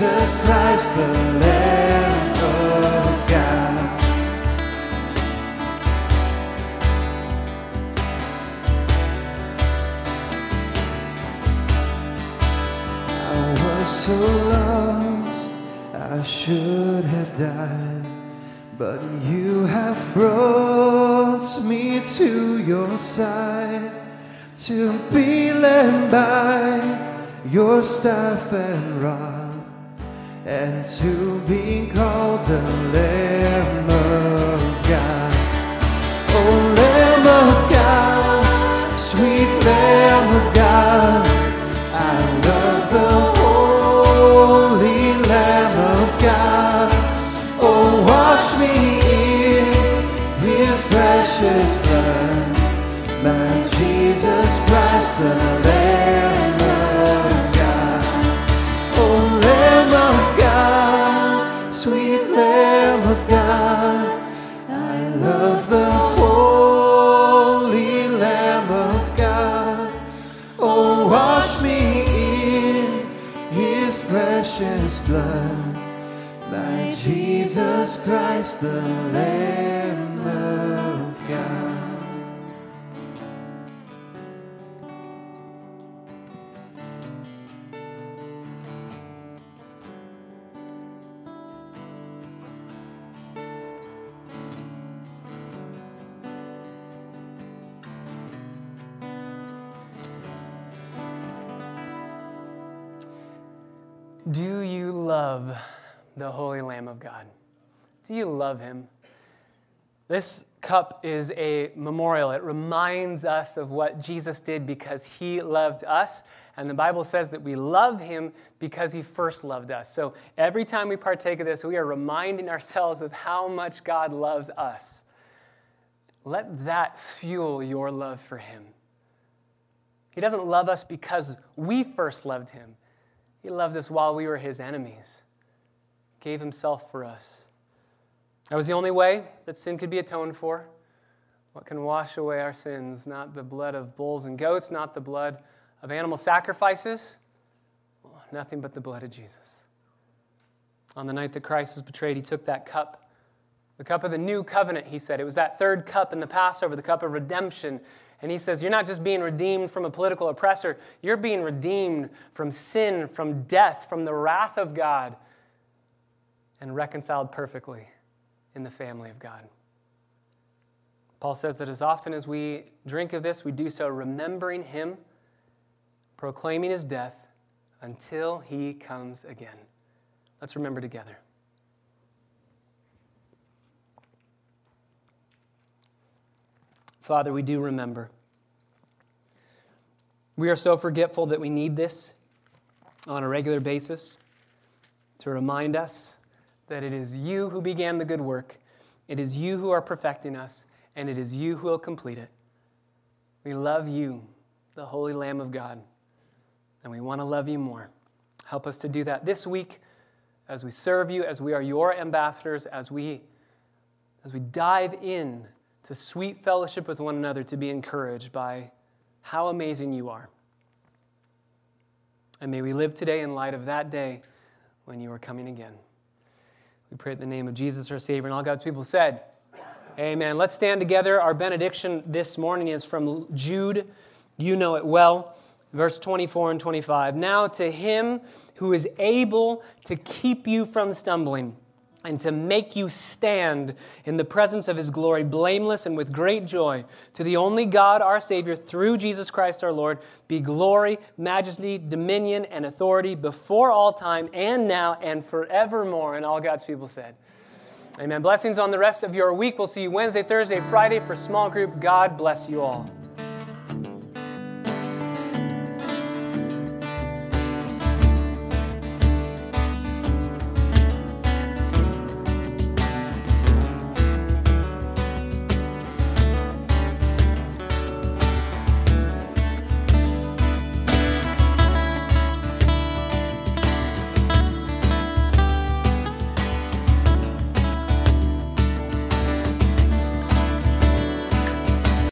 Jesus Christ, the Lamb of God. I was so lost, I should have died. But you have brought me to your side to be led by your staff and rod, and to be called a Lamb of God. Oh, Lamb of God, sweet Lamb the Holy Lamb of God? Do you love him? This cup is a memorial. It reminds us of what Jesus did because he loved us. And the Bible says that we love him because he first loved us. So every time we partake of this, we are reminding ourselves of how much God loves us. Let that fuel your love for him. He doesn't love us because we first loved him. He loved us while we were his enemies, gave himself for us. That was the only way that sin could be atoned for. What can wash away our sins? Not the blood of bulls and goats, not the blood of animal sacrifices, well, nothing but the blood of Jesus. On the night that Christ was betrayed, he took that cup, the cup of the new covenant, he said. It was that third cup in the Passover, the cup of redemption. And he says, You're not just being redeemed from a political oppressor, you're being redeemed from sin, from death, from the wrath of God, and reconciled perfectly in the family of God. Paul says that as often as we drink of this, we do so remembering him, proclaiming his death until he comes again. Let's remember together. Father, we do remember. We are so forgetful that we need this on a regular basis to remind us that it is you who began the good work, it is you who are perfecting us, and it is you who will complete it. We love you, the Holy Lamb of God, and we want to love you more. Help us to do that this week as we serve you, as we are your ambassadors, as we, as we dive in to sweet fellowship with one another, to be encouraged by how amazing you are. And may we live today in light of that day when you are coming again. We pray in the name of Jesus, our Savior, and all God's people said, Amen. Let's stand together. Our benediction this morning is from Jude. You know it well. Verse 24 and 25. Now to him who is able to keep you from stumbling and to make you stand in the presence of his glory blameless and with great joy. To the only God, our Savior, through Jesus Christ our Lord, be glory, majesty, dominion, and authority before all time and now and forevermore. And all God's people said, Amen. Blessings on the rest of your week. We'll see you Wednesday, Thursday, Friday for small group. God bless you all.